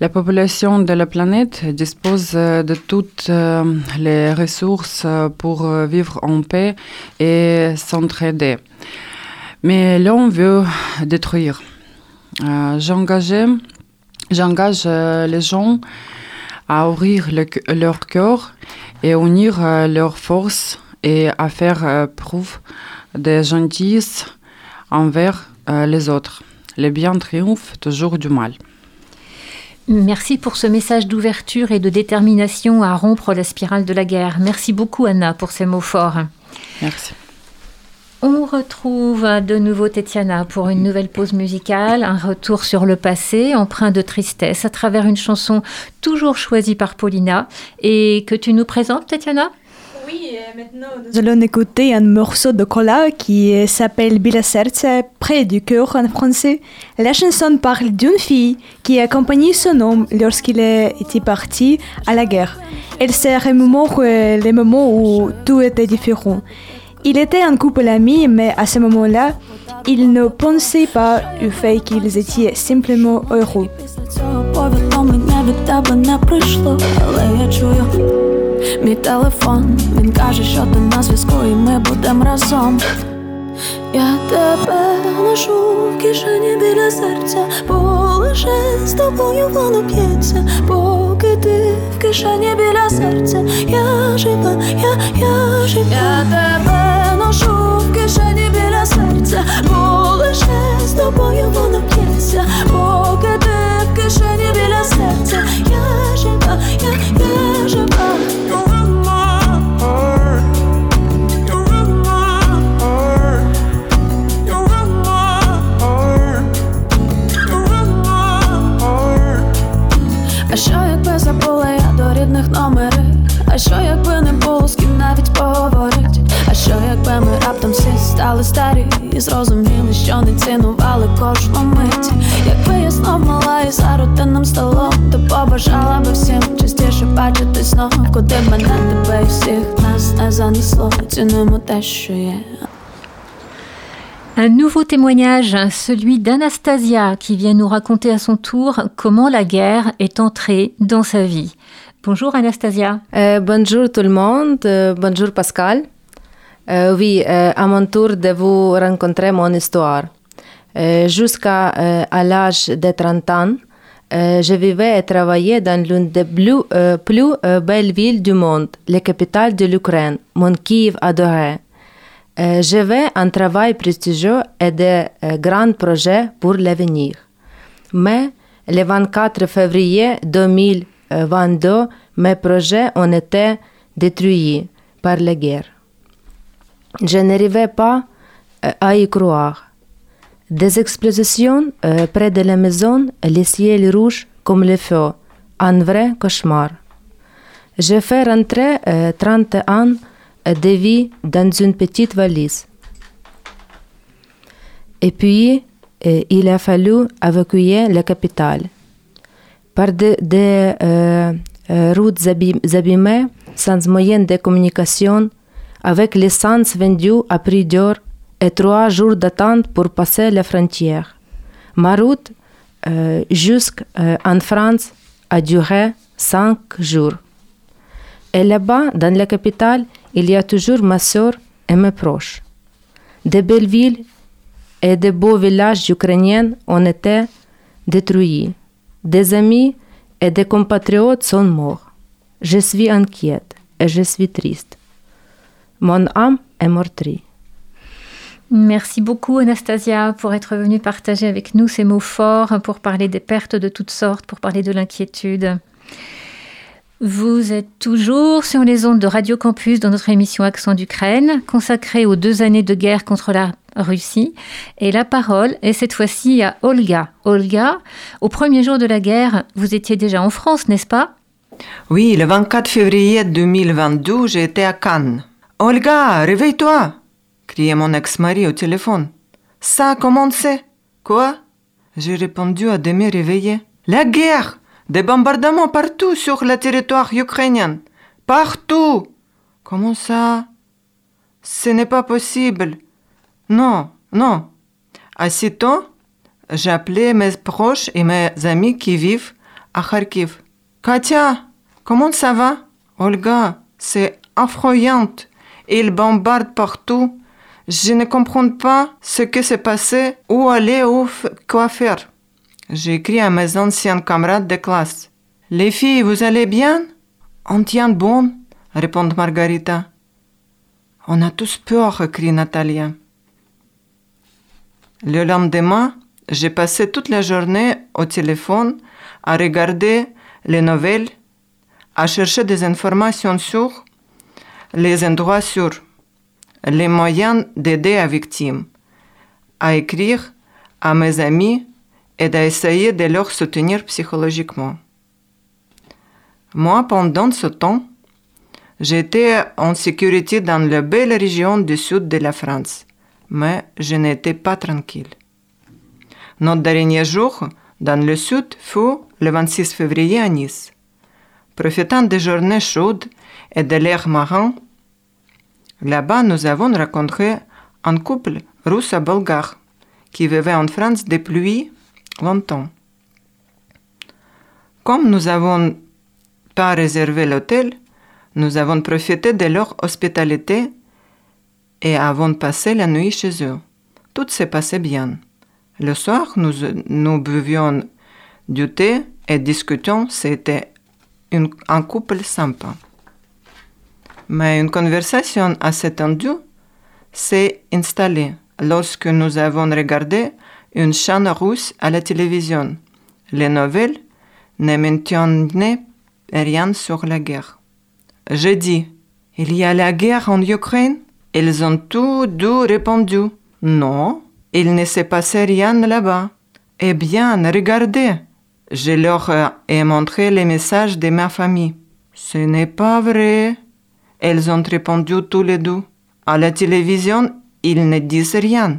La population de la planète dispose euh, de toutes euh, les ressources euh, pour vivre en paix et s'entraider. Mais l'on veut détruire. J'engage les gens à ouvrir leur cœur et unir leurs forces et à faire preuve de gentillesse envers les autres. Le bien triomphe toujours du mal. Merci pour ce message d'ouverture et de détermination à rompre la spirale de la guerre. Merci beaucoup, Anna, pour ces mots forts. Merci. On retrouve de nouveau Tetiana pour une nouvelle pause musicale, un retour sur le passé, empreint de tristesse, à travers une chanson toujours choisie par Paulina et que tu nous présentes, Tetiana? Oui, et maintenant nous allons écouter un morceau de Cola qui euh, s'appelle Bila Serce, près du cœur en français. La chanson parle d'une fille qui a accompagné son homme lorsqu'il était parti à la guerre. Elle se remémore euh, les moments où tout était différent. Il était un couple ami, mais à ce moment-là, il ne pensait pas au fait qu'ils étaient simplement heureux. Мій телефон. Він каже, що ти на зв'язку, і ми будемо разом. Я тебе ношу в кишені біля серця, бо лише з тобою воно б'ється, поки ти в кишені біля серця, я жива, я, я жива. Я тебе ношу в кишені біля серця, бо лише з тобою воно б'ється, поки ти в кишені біля серця, я жива, я, я жива. А що якби забула я до рідних номери? А що якби не було з ким навіть поговорить? А що якби ми раптом всі стали старі і зрозуміли, що не цінували кожну мить? Якби я знов мала і за родинним столом, то побажала би всім частіше бачити знов, куди мене тебе і всіх нас не занесло. Цінуємо те, що є. Un nouveau témoignage, celui d'Anastasia, qui vient nous raconter à son tour comment la guerre est entrée dans sa vie. Bonjour Anastasia. Euh, bonjour tout le monde, euh, bonjour Pascal. Euh, oui, à mon tour de vous rencontrer mon histoire. Jusqu'à l'âge de 30 ans, je vivais et travaillais dans l'une des plus, plus belles villes du monde, la capitale de l'Ukraine, mon Kiev adoré. Euh, J'avais un travail prestigieux et de euh, grands projets pour l'avenir. Mais le 24 février 2022, mes projets ont été détruits par la guerre. Je n'arrivais pas euh, à y croire. Des explosions près de la maison, le ciel rouge comme le feu, un vrai cauchemar. J'ai fait rentrer euh, 30 ans de vie dans une petite valise. Et puis, euh, il a fallu évacuer la capitale. Par des de, euh, euh, routes abîmées, sans moyens de communication, avec l'essence vendue à prix d'or et trois jours d'attente pour passer la frontière. Ma route euh, jusqu'en France a duré cinq jours. Et là-bas, dans la capitale, il y a toujours ma sœur et mes proches. De belles villes et de beaux villages ukrainiens ont été détruits. Des amis et des compatriotes sont morts. Je suis inquiète et je suis triste. Mon âme est meurtrie. Merci beaucoup Anastasia pour être venue partager avec nous ces mots forts, pour parler des pertes de toutes sortes, pour parler de l'inquiétude. Vous êtes toujours sur les ondes de Radio Campus dans notre émission Accent d'Ukraine, consacrée aux deux années de guerre contre la Russie. Et la parole est cette fois-ci à Olga. Olga, au premier jour de la guerre, vous étiez déjà en France, n'est-ce pas? Oui, le 24 février 2022, j'étais à Cannes. Olga, réveille-toi criait mon ex-mari au téléphone. Ça a commencé. Quoi? J'ai répondu à demi réveillé. La guerre Des bombardements partout sur le territoire ukrainien. Partout Comment ça? Ce n'est pas possible. Non, non. Aussitôt, j'ai appelé mes proches et mes amis qui vivent à Kharkiv. Katia, comment ça va? Olga, c'est effrayant. Ils bombardent partout. Je ne comprends pas ce qui s'est passé, où aller ou quoi faire. J'ai écrit à mes anciens camarades de classe. Les filles, vous allez bien? On tient bon, répond Margarita. On a tous peur, crie Natalia. Le lendemain, j'ai passé toute la journée au téléphone à regarder les nouvelles, à chercher des informations sur les endroits sûrs, les moyens d'aider les victimes, à écrire à mes amis et d'essayer de leur soutenir psychologiquement. Moi, pendant ce temps, j'étais en sécurité dans la belle région du sud de la France, mais je n'étais pas tranquille. Notre dernier jour dans le sud fut le 26 février à Nice. Profitant des journées chaudes et de l'air marin, là-bas nous avons rencontré un couple russe-bulgare qui vivait en France depuis longtemps. Comme nous n'avons pas réservé l'hôtel, nous avons profité de leur hospitalité et avons passé la nuit chez eux. Tout s'est passé bien. Le soir, nous, nous buvions du thé et discutions. C'était un couple sympa. Mais une conversation assez tendue s'est installée lorsque nous avons regardé une chaîne russe à la télévision. Les nouvelles ne mentionnaient rien sur la guerre. J'ai dit, il y a la guerre en Ukraine? Ils ont tous deux répondu, non, il ne s'est passé rien là-bas. Eh bien, regardez, je leur ai montré les messages de ma famille. Ce n'est pas vrai. Elles ont répondu tous les deux. À la télévision, ils ne disent rien.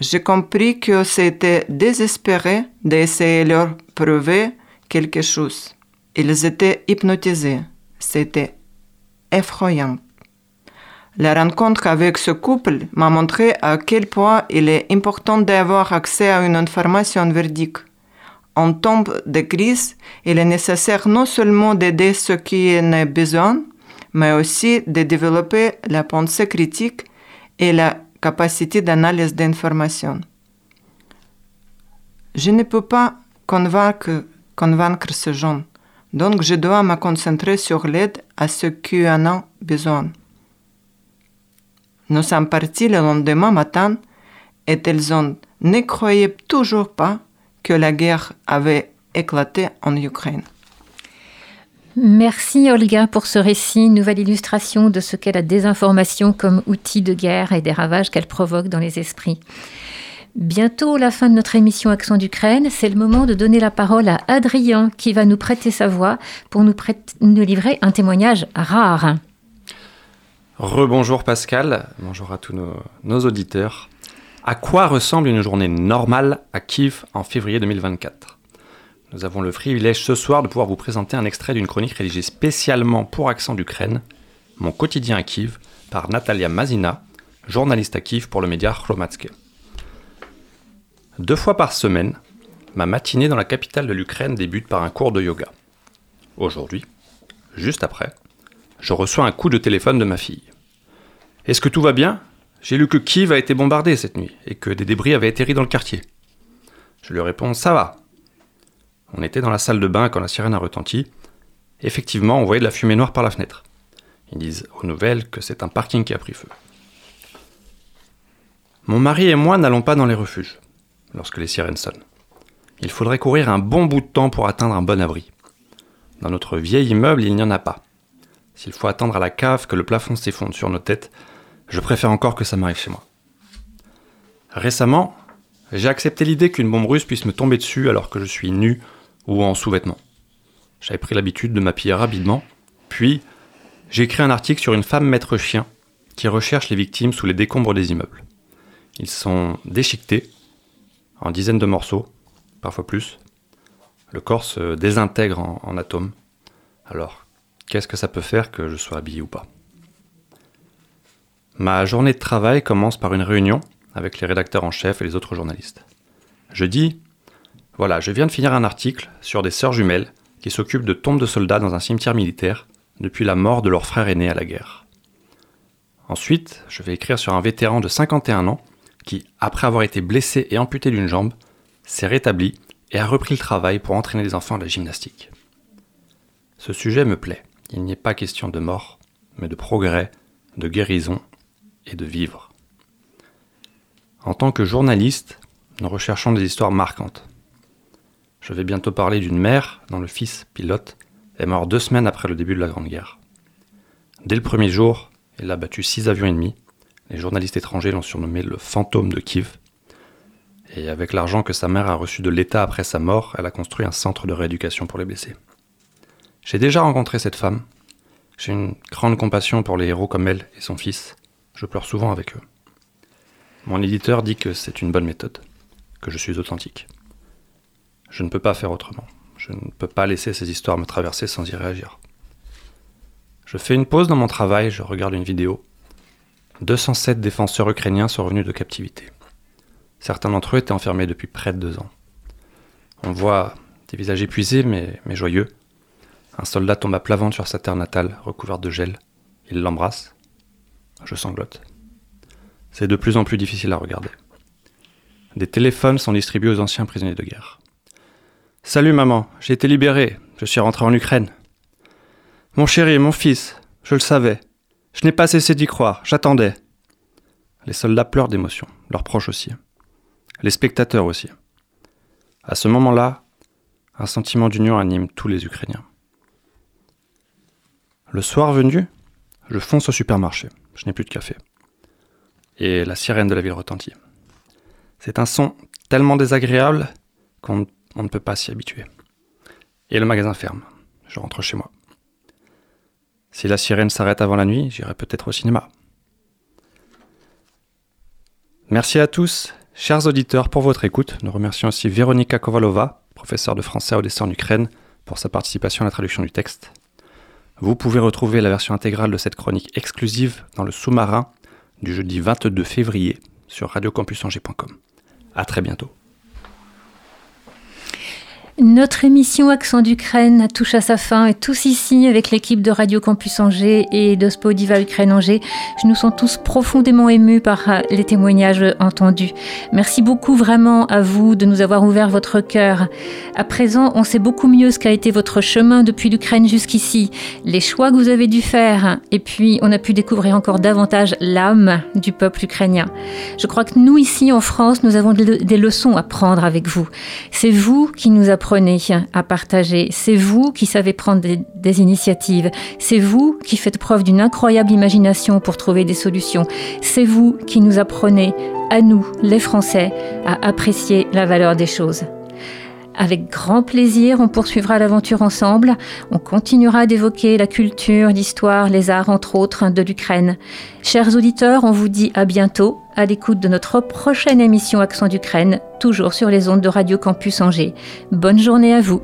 J'ai compris que c'était désespéré d'essayer de leur prouver quelque chose. Ils étaient hypnotisés. C'était effrayant. La rencontre avec ce couple m'a montré à quel point il est important d'avoir accès à une information verdique. En temps de crise, il est nécessaire non seulement d'aider ceux qui en ont besoin, mais aussi de développer la pensée critique et la capacité d'analyse d'informations. Je ne peux pas convaincre, convaincre ces gens, donc je dois me concentrer sur l'aide à ceux qui en ont besoin. Nous sommes partis le lendemain matin et ils ont, ne croyaient toujours pas que la guerre avait éclaté en Ukraine. Merci Olga pour ce récit, nouvelle illustration de ce qu'est la désinformation comme outil de guerre et des ravages qu'elle provoque dans les esprits. Bientôt la fin de notre émission Accent d'Ukraine, c'est le moment de donner la parole à Adrien qui va nous prêter sa voix pour nous, livrer un témoignage rare. Rebonjour Pascal, bonjour à tous nos auditeurs. À quoi ressemble une journée normale à Kiev en février 2024 Nous avons le privilège ce soir de pouvoir vous présenter un extrait d'une chronique rédigée spécialement pour Accent d'Ukraine, Mon quotidien à Kiev, par Natalia Mazina, journaliste à Kiev pour le média Hromadske. Deux fois par semaine, ma matinée dans la capitale de l'Ukraine débute par un cours de yoga. Aujourd'hui, juste après, je reçois un coup de téléphone de ma fille. Est-ce que tout va bien? J'ai lu que Kiev a été bombardé cette nuit et que des débris avaient atterri dans le quartier. Je lui réponds Ça va. On était dans la salle de bain quand la sirène a retenti. Effectivement, on voyait de la fumée noire par la fenêtre. Ils disent aux nouvelles que c'est un parking qui a pris feu. Mon mari et moi n'allons pas dans les refuges lorsque les sirènes sonnent. Il faudrait courir un bon bout de temps pour atteindre un bon abri. Dans notre vieil immeuble, il n'y en a pas. S'il faut attendre à la cave que le plafond s'effondre sur nos têtes, je préfère encore que ça m'arrive chez moi. Récemment, j'ai accepté l'idée qu'une bombe russe puisse me tomber dessus alors que je suis nu ou en sous-vêtements. J'avais pris l'habitude de m'appuyer rapidement, puis j'ai écrit un article sur une femme maître chien qui recherche les victimes sous les décombres des immeubles. Ils sont déchiquetés en dizaines de morceaux, parfois plus. Le corps se désintègre en, en atomes. Alors, qu'est-ce que ça peut faire que je sois habillé ou pas? Ma journée de travail commence par une réunion avec les rédacteurs en chef et les autres journalistes. Je dis Voilà, je viens de finir un article sur des sœurs jumelles qui s'occupent de tombes de soldats dans un cimetière militaire depuis la mort de leur frère aîné à la guerre. Ensuite, je vais écrire sur un vétéran de 51 ans qui, après avoir été blessé et amputé d'une jambe, s'est rétabli et a repris le travail pour entraîner les enfants à la gymnastique. Ce sujet me plaît. Il n'y est pas question de mort, mais de progrès, de guérison et de vivre. En tant que journaliste, nous recherchons des histoires marquantes. Je vais bientôt parler d'une mère dont le fils, pilote, est mort deux semaines après le début de la Grande Guerre. Dès le premier jour, il a battu six avions ennemis. Les journalistes étrangers l'ont surnommé le fantôme de Kiev. Et avec l'argent que sa mère a reçu de l'État après sa mort, elle a construit un centre de rééducation pour les blessés. J'ai déjà rencontré cette femme. J'ai une grande compassion pour les héros comme elle et son fils. Je pleure souvent avec eux. Mon éditeur dit que c'est une bonne méthode, que je suis authentique. Je ne peux pas faire autrement. Je ne peux pas laisser ces histoires me traverser sans y réagir. Je fais une pause dans mon travail, je regarde une vidéo. 207 défenseurs ukrainiens sont revenus de captivité. Certains d'entre eux étaient enfermés depuis près de deux ans. On voit des visages épuisés mais, mais joyeux. Un soldat tombe à plat ventre sur sa terre natale, recouverte de gel. Il l'embrasse. Je sanglote. C'est de plus en plus difficile à regarder. Des téléphones sont distribués aux anciens prisonniers de guerre. Salut maman, j'ai été libéré, je suis rentré en Ukraine. Mon chéri, mon fils, je le savais. Je n'ai pas cessé d'y croire, j'attendais. Les soldats pleurent d'émotion, leurs proches aussi. Les spectateurs aussi. À ce moment-là, un sentiment d'union anime tous les Ukrainiens. Le soir venu, je fonce au supermarché. Je n'ai plus de café. Et la sirène de la ville retentit. C'est un son tellement désagréable qu'on on ne peut pas s'y habituer. Et le magasin ferme. Je rentre chez moi. Si la sirène s'arrête avant la nuit, j'irai peut-être au cinéma. Merci à tous, chers auditeurs, pour votre écoute. Nous remercions aussi Véronika Kovalova, professeure de français au dessin en Ukraine, pour sa participation à la traduction du texte. Vous pouvez retrouver la version intégrale de cette chronique exclusive dans le sous-marin du jeudi 22 février sur radiocampusangers.com. À très bientôt. Notre émission Accent d'Ukraine touche à sa fin et tous ici, avec l'équipe de Radio Campus Angers et de Spodiva Ukraine Angers, nous sommes tous profondément émus par euh, les témoignages entendus. Merci beaucoup vraiment à vous de nous avoir ouvert votre cœur. À présent, on sait beaucoup mieux ce qu'a été votre chemin depuis l'Ukraine jusqu'ici, les choix que vous avez dû faire, et puis on a pu découvrir encore davantage l'âme du peuple ukrainien. Je crois que nous ici en France, nous avons des leçons à prendre avec vous. C'est vous qui nous à partager. C'est vous qui savez prendre des initiatives. C'est vous qui faites preuve d'une incroyable imagination pour trouver des solutions. C'est vous qui nous apprenez, à nous, les Français, à apprécier la valeur des choses. Avec grand plaisir, on poursuivra l'aventure ensemble. On continuera d'évoquer la culture, l'histoire, les arts, entre autres, de l'Ukraine. Chers auditeurs, on vous dit à bientôt à l'écoute de notre prochaine émission Accent d'Ukraine, toujours sur les ondes de Radio Campus Angers. Bonne journée à vous.